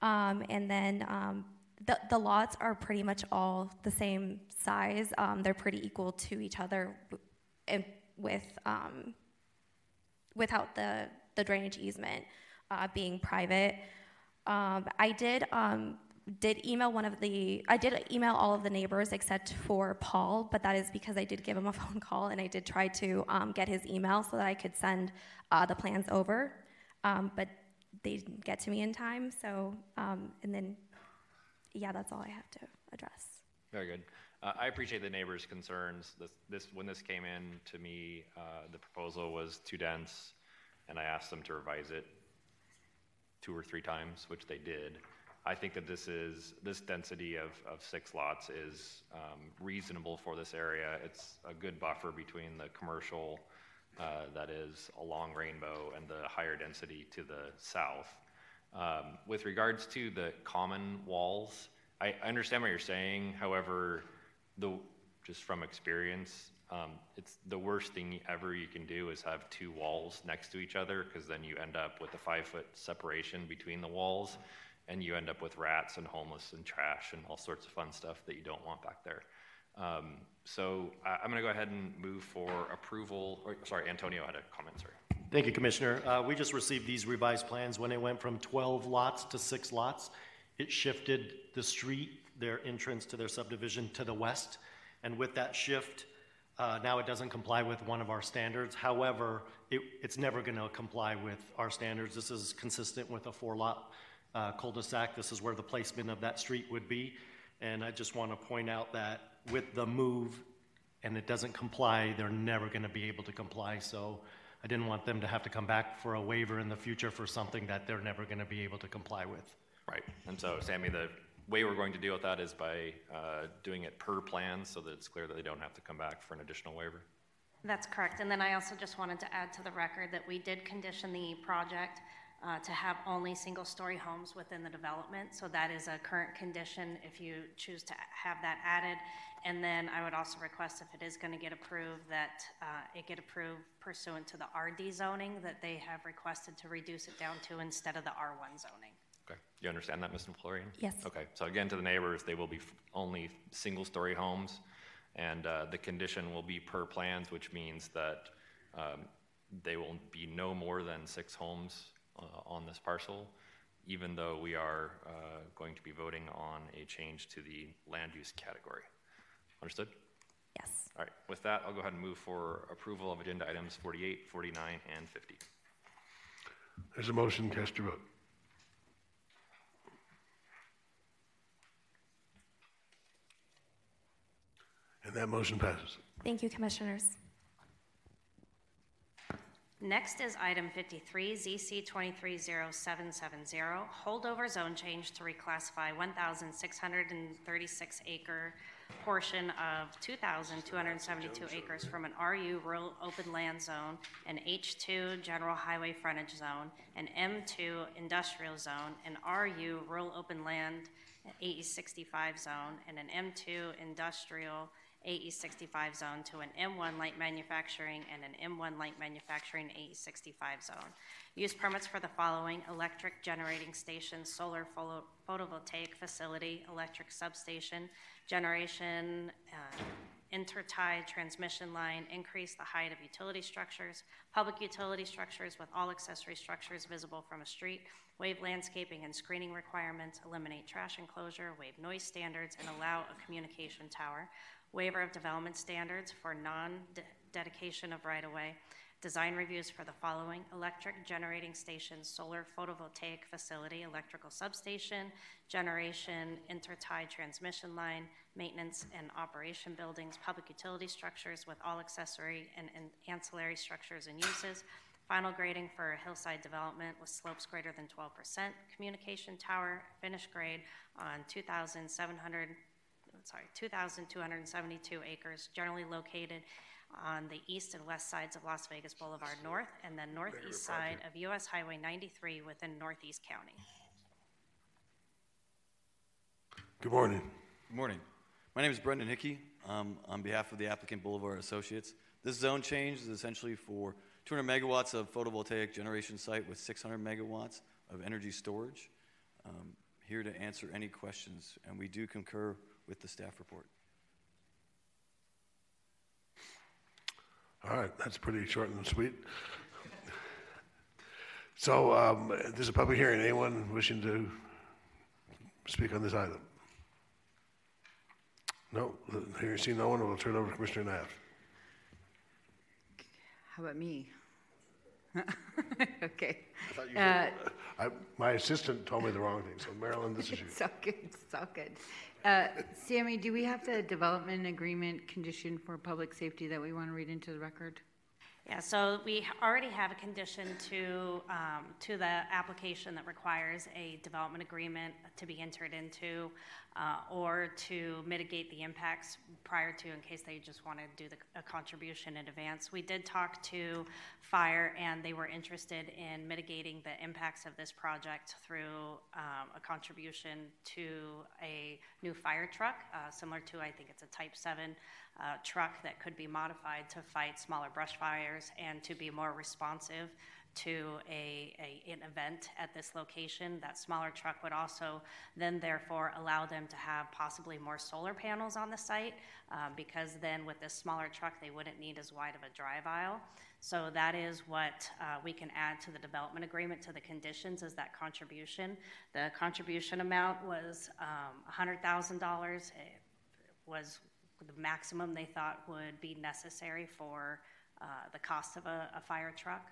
Um, and then um, the, the lots are pretty much all the same size. Um, they're pretty equal to each other with, um, without the, the drainage easement uh, being private. Um, I did, um, did email one of the, I did email all of the neighbors except for Paul, but that is because I did give him a phone call and I did try to um, get his email so that I could send uh, the plans over. Um, but they didn't get to me in time, so, um, and then, yeah, that's all I have to address. Very good. Uh, I appreciate the neighbors' concerns. This, this, when this came in to me, uh, the proposal was too dense, and I asked them to revise it two or three times, which they did. I think that this is, this density of, of six lots is um, reasonable for this area. It's a good buffer between the commercial uh, that is along Rainbow and the higher density to the south. Um, with regards to the common walls, I, I understand what you're saying. However, the just from experience, um, it's the worst thing ever you can do is have two walls next to each other because then you end up with a five foot separation between the walls, and you end up with rats and homeless and trash and all sorts of fun stuff that you don't want back there. Um, so I, I'm going to go ahead and move for approval. Or, sorry, Antonio had a comment. Sorry. Thank you, Commissioner. Uh, we just received these revised plans when it went from 12 lots to six lots. It shifted the street, their entrance to their subdivision to the west. And with that shift, uh, now it doesn't comply with one of our standards. However, it, it's never going to comply with our standards. This is consistent with a four lot uh, cul-de-sac. This is where the placement of that street would be. And I just want to point out that with the move and it doesn't comply, they're never going to be able to comply. So I didn't want them to have to come back for a waiver in the future for something that they're never going to be able to comply with. Right. And so, Sammy, the way we're going to deal with that is by uh, doing it per plan so that it's clear that they don't have to come back for an additional waiver. That's correct. And then I also just wanted to add to the record that we did condition the project uh, to have only single-story homes within the development. So that is a current condition if you choose to have that added. And then I would also request if it is going to get approved, that uh, it get approved pursuant to the RD zoning that they have requested to reduce it down to instead of the R1 zoning. Okay. You understand that, Mr. Florian? Yes. Okay. So again, to the neighbors, they will be f- only single-story homes, and uh, the condition will be per plans, which means that um, they will be no more than six homes uh, on this parcel, even though we are uh, going to be voting on a change to the land use category. Understood? Yes. All right. With that, I'll go ahead and move for approval of agenda items 48, 49, and 50. There's a motion, cast your vote. And that motion passes. Thank you, Commissioners. Next is item 53, ZC 230770, holdover zone change to reclassify 1,636 acre portion of 2,272 acres from an RU rural open land zone, an H2 general highway frontage zone, an M2 industrial zone, an RU rural open land AE 65 zone, and an M2 industrial AE 65 zone to an M1 light manufacturing and an M1 light manufacturing AE 65 zone. Use permits for the following electric generating station, solar photo- photovoltaic facility, electric substation, generation, uh, intertie transmission line, increase the height of utility structures, public utility structures with all accessory structures visible from a street, waive landscaping and screening requirements, eliminate trash enclosure, waive noise standards, and allow a communication tower, waiver of development standards for non-dedication of right-of-way, Design reviews for the following electric generating station, solar photovoltaic facility, electrical substation, generation, intertie transmission line, maintenance and operation buildings, public utility structures with all accessory and, and ancillary structures and uses, final grading for hillside development with slopes greater than 12%, communication tower, finish grade on 2,700, sorry, 2,272 acres, generally located on the east and west sides of Las Vegas Boulevard North and then northeast side of US Highway 93 within Northeast County. Good morning. Good morning. My name is Brendan Hickey. Um, on behalf of the applicant Boulevard Associates, this zone change is essentially for 200 megawatts of photovoltaic generation site with 600 megawatts of energy storage. Um, here to answer any questions, and we do concur with the staff report. All right, that's pretty short and sweet. So, um, this is a public hearing. Anyone wishing to speak on this item? No, here you see no one, we'll turn it over to Commissioner Naft. How about me? okay. I thought you Uh, I, my assistant told me the wrong thing, so Marilyn, this is you. It's all good, it's all good. Uh, Sammy, do we have the development agreement condition for public safety that we want to read into the record? Yeah, so we already have a condition to, um, to the application that requires a development agreement to be entered into uh, or to mitigate the impacts prior to, in case they just want to do the, a contribution in advance. We did talk to Fire, and they were interested in mitigating the impacts of this project through um, a contribution to a new fire truck, uh, similar to, I think it's a Type 7 uh, truck that could be modified to fight smaller brush fires and to be more responsive to a, a, an event at this location. That smaller truck would also then therefore allow them to have possibly more solar panels on the site um, because then with this smaller truck they wouldn't need as wide of a drive aisle. So that is what uh, we can add to the development agreement to the conditions is that contribution. The contribution amount was um, $100,000. It was the maximum they thought would be necessary for uh, the cost of a, a fire truck.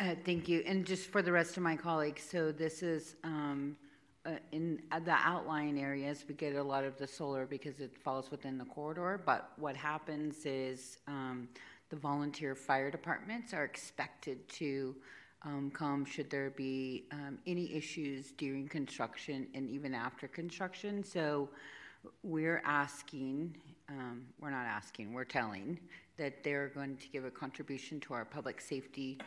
Uh, Thank you. And just for the rest of my colleagues, so this is um, uh, in uh, the outlying areas, we get a lot of the solar because it falls within the corridor. But what happens is um, the volunteer fire departments are expected to um, come should there be um, any issues during construction and even after construction. So we're asking, um, we're not asking, we're telling that they're going to give a contribution to our public safety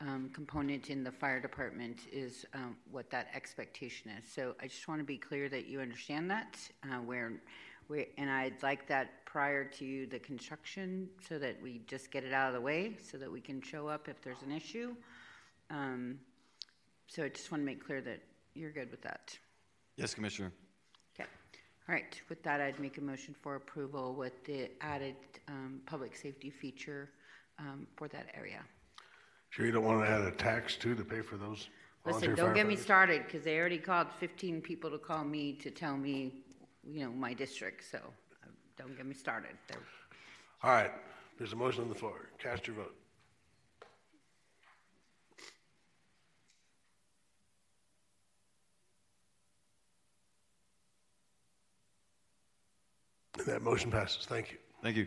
um, component in the fire department is um, what that expectation is. So I just want to be clear that you understand that. Uh, where, where, and I'd like that prior to the construction so that we just get it out of the way so that we can show up if there's an issue. Um, so I just want to make clear that you're good with that. Yes, Commissioner. Okay. All right. With that, I'd make a motion for approval with the added um, public safety feature um, for that area. Sure you don't want to add a tax too to pay for those Listen, volunteer don't get me firefighters? started because they already called 15 people to call me to tell me, you know, my district. So uh, don't get me started. They're- All right, there's a motion on the floor. Cast your vote. And that motion passes. Thank you. Thank you.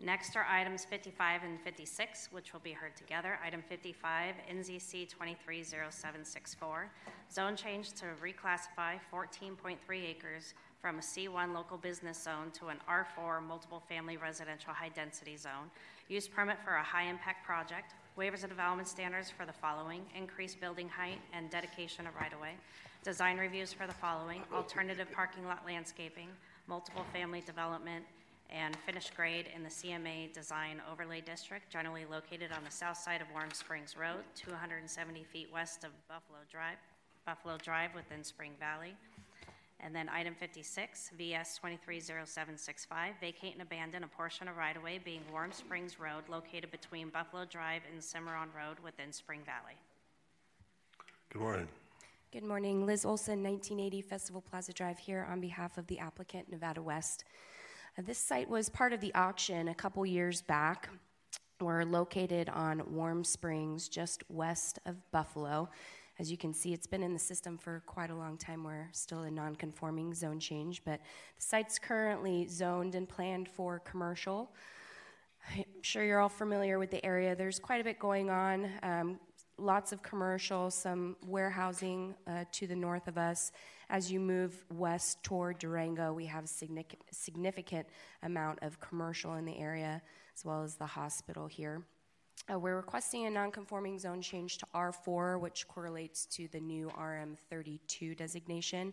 Next are items 55 and 56, which will be heard together. Item 55, NZC 230764, zone change to reclassify 14.3 acres from a C1 local business zone to an R4 multiple family residential high density zone. Use permit for a high impact project. Waivers of development standards for the following increased building height and dedication of right of way. Design reviews for the following alternative parking lot landscaping, multiple family development, and finished grade in the CMA Design Overlay District, generally located on the south side of Warm Springs Road, 270 feet west of Buffalo Drive, Buffalo Drive within Spring Valley. And then item 56, VS 230765, vacate and abandon a portion of right-of-way being Warm Springs Road located between Buffalo Drive and Cimarron Road within Spring Valley. Good morning. Good morning. Liz Olson, 1980 Festival Plaza Drive here on behalf of the applicant, Nevada West. This site was part of the auction a couple years back. We're located on Warm Springs, just west of Buffalo. As you can see, it's been in the system for quite a long time. We're still a non conforming zone change, but the site's currently zoned and planned for commercial. I'm sure you're all familiar with the area. There's quite a bit going on. Um, lots of commercial, some warehousing uh, to the north of us. As you move west toward Durango, we have significant, significant amount of commercial in the area, as well as the hospital here. Uh, we're requesting a nonconforming zone change to R4, which correlates to the new RM32 designation.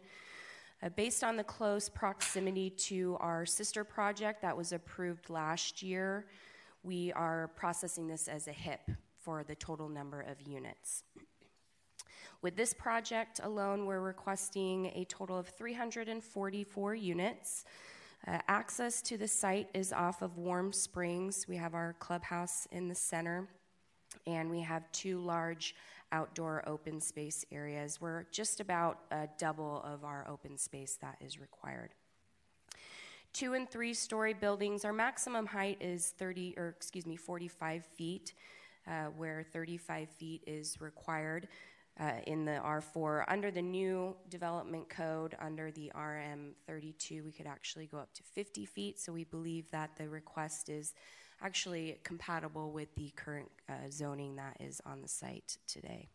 Uh, based on the close proximity to our sister project that was approved last year, we are processing this as a HIP for the total number of units. With this project alone, we're requesting a total of 344 units. Uh, access to the site is off of Warm Springs. We have our clubhouse in the center, and we have two large outdoor open space areas. We're just about uh, double of our open space that is required. Two and three story buildings, our maximum height is 30, or excuse me, 45 feet, uh, where 35 feet is required uh, in the R4. Under the new development code, under the RM32, we could actually go up to 50 feet. So we believe that the request is actually compatible with the current uh, zoning that is on the site today.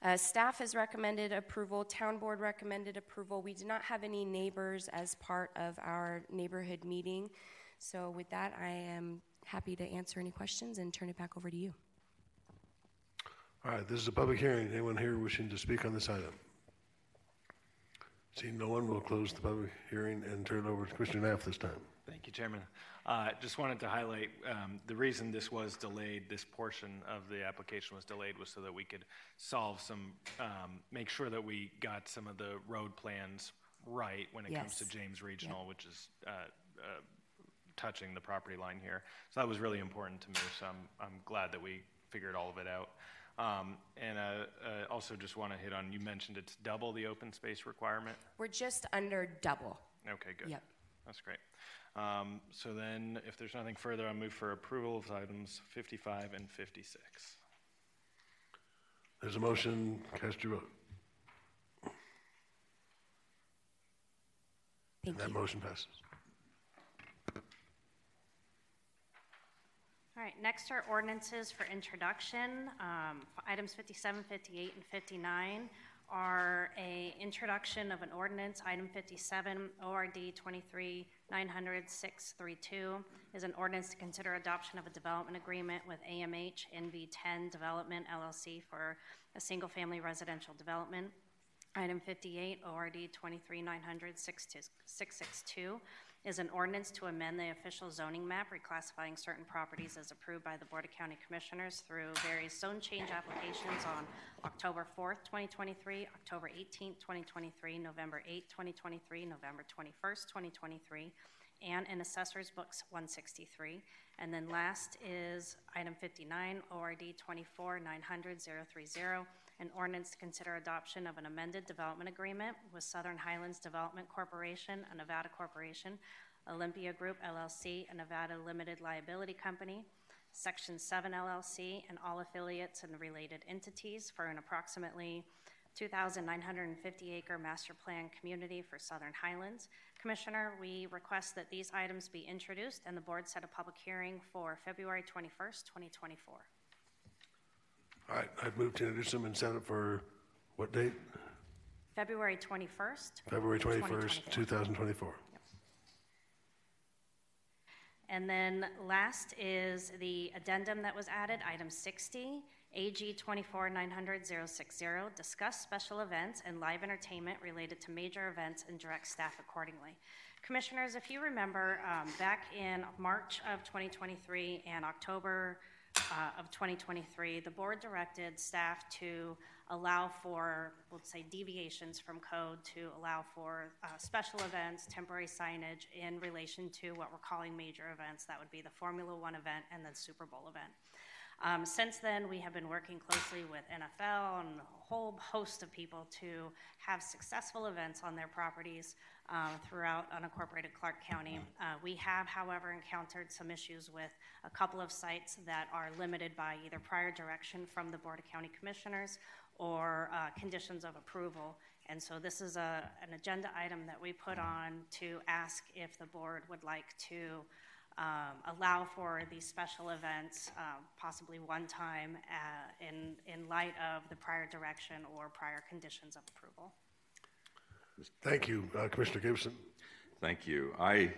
Uh, staff has recommended approval, town board recommended approval. We did not have any neighbors as part of our neighborhood meeting. So, with that, I am happy to answer any questions and turn it back over to you. All right, this is a public hearing. Anyone here wishing to speak on this item? Seeing no one, we'll close the public hearing and turn it over to Commissioner Naft this time. Thank you, Chairman. Uh, just wanted to highlight um, the reason this was delayed, this portion of the application was delayed, was so that we could solve some, um, make sure that we got some of the road plans right when it comes to James Regional, which is uh, uh, touching the property line here. So that was really important to me. So I'm, I'm glad that we figured all of it out. Um, and uh, uh, also just want to hit on, you mentioned it's double the open space requirement? We're just under double. Okay, good. Yep. That's great. Um, so then, if there's nothing further, I move for approval of items 55 and 56. There's a motion, cast your vote. Thank and that you. motion passes. All right, next are ordinances for introduction. Um, items 57, 58, and 59 are a introduction of an ordinance. Item 57, ORD 23 632 is an ordinance to consider adoption of a development agreement with AMH NV10 Development LLC for a single-family residential development. Item 58, ORD 23 662 is an ordinance to amend the official zoning map reclassifying certain properties as approved by the Board of County Commissioners through various zone change applications on October 4th, 2023, October 18th, 2023, November 8th, 2023, November 21st, 2023, and in Assessor's Books 163. And then last is item 59, ORD 24 900 030 an ordinance to consider adoption of an amended development agreement with Southern Highlands Development Corporation, a Nevada corporation, Olympia Group LLC, a Nevada limited liability company, Section 7 LLC, and all affiliates and related entities for an approximately 2,950 acre master plan community for Southern Highlands. Commissioner, we request that these items be introduced and the board set a public hearing for February 21st, 2024. I've moved to introduce them and set it for what date? February 21st. February 21st, 2024. And then last is the addendum that was added, item 60, AG 24900 discuss special events and live entertainment related to major events and direct staff accordingly. Commissioners, if you remember, um, back in March of 2023 and October uh, of 2023, the board directed staff to allow for, let's say, deviations from code to allow for uh, special events, temporary signage in relation to what we're calling major events. That would be the Formula One event and the Super Bowl event. Um, since then, we have been working closely with NFL and a whole host of people to have successful events on their properties um, throughout unincorporated Clark County. Uh, we have, however, encountered some issues with a couple of sites that are limited by either prior direction from the Board of County Commissioners or uh, conditions of approval. And so this is a, an agenda item that we put on to ask if the board would like to um, allow for these special events, uh, possibly one time, uh, in, in light of the prior direction or prior conditions of approval. Thank you, uh, Commissioner Gibson. Thank you. I,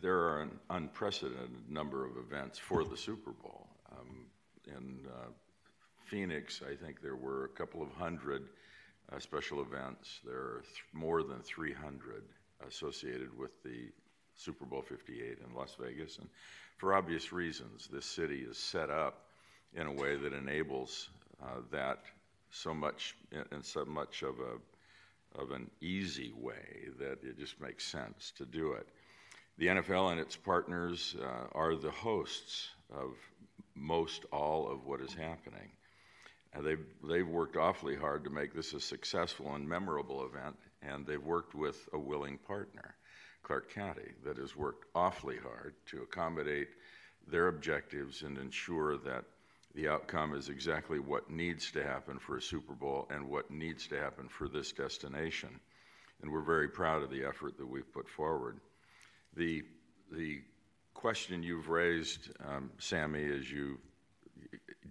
there are an unprecedented number of events for the Super Bowl. Um, in uh, Phoenix, I think there were a couple of hundred uh, special events. There are th- more than 300 associated with the Super Bowl 58 in Las Vegas. And for obvious reasons, this city is set up in a way that enables uh, that so much, in so much of a of an easy way that it just makes sense to do it. The NFL and its partners uh, are the hosts of most all of what is happening. Uh, they've, they've worked awfully hard to make this a successful and memorable event, and they've worked with a willing partner, Clark County, that has worked awfully hard to accommodate their objectives and ensure that the outcome is exactly what needs to happen for a Super Bowl and what needs to happen for this destination. And we're very proud of the effort that we've put forward. The, the question you've raised, um, Sami, as you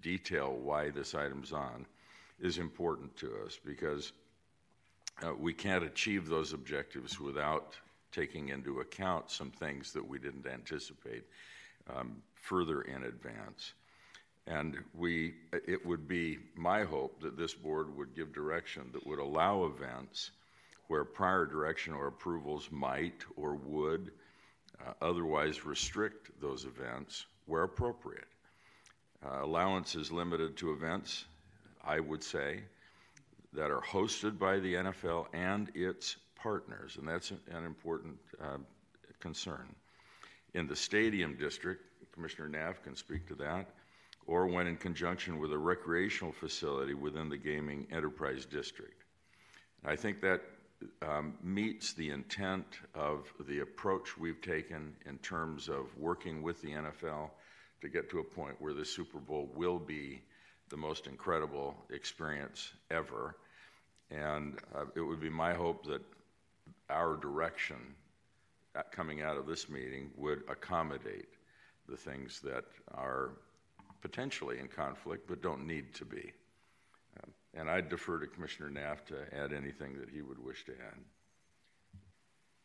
detail why this item's on, is important to us because uh, we can't achieve those objectives without taking into account some things that we didn't anticipate um, further in advance. And we, it would be my hope that this board would give direction that would allow events where prior direction or approvals might or would uh, otherwise restrict those events where appropriate. Uh, allowance is limited to events, I would say, that are hosted by the NFL and its partners, and that's an important uh, concern. In the stadium district, Commissioner Naft can speak to that or when in conjunction with a recreational facility within the gaming enterprise district. I think that um, meets the intent of the approach we've taken in terms of working with the NFL to get to a point where the Super Bowl will be the most incredible experience ever. And uh, it would be my hope that our direction coming out of this meeting would accommodate the things that are potentially in conflict, but don't need to be. Um, and I'd defer to Commissioner Naft to add anything that he would wish to add.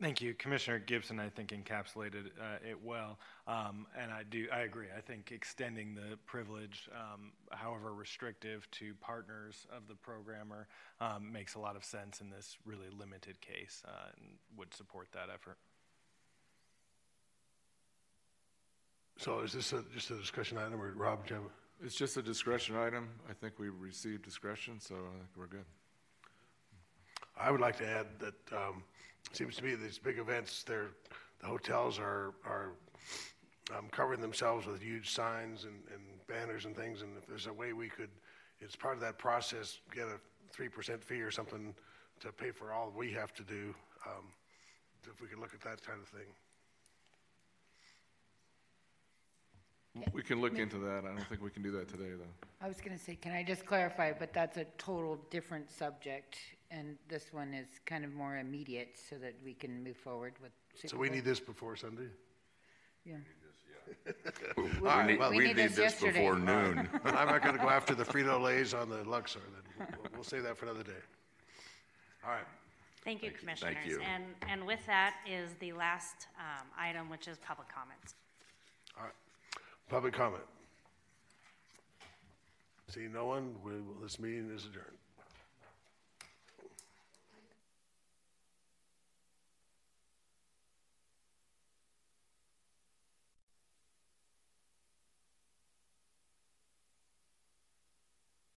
Thank you, Commissioner Gibson. I think encapsulated uh, it well, um, and I do. I agree. I think extending the privilege, um, however restrictive, to partners of the programmer um, makes a lot of sense in this really limited case, uh, and would support that effort. So is this a, just a discussion item, or Rob, do you have a- It's just a discretion item. I think we received discretion, so I think we're good. I would like to add that um, it seems to me these big events, they're, the hotels are, are um, covering themselves with huge signs and, and banners and things. And if there's a way we could, it's part of that process, get a 3% fee or something to pay for all we have to do, um, if we could look at that kind of thing. We can look into that. I don't think we can do that today, though. I was going to say, can I just clarify, but that's a total different subject, and this one is kind of more immediate so that we can move forward with. So we need this before Sunday? Yeah. All We right, need- well, we need this yesterday. before noon. Then I'm not going to go after the Frito-Lays on the Luxor, then. We'll- We'll save that for another day. All right. Thank you, Thank you. Commissioners. Thank you. And, and with that is the last um, item, which is public comments. All right. Public comment. See no one, we- this meeting is adjourned.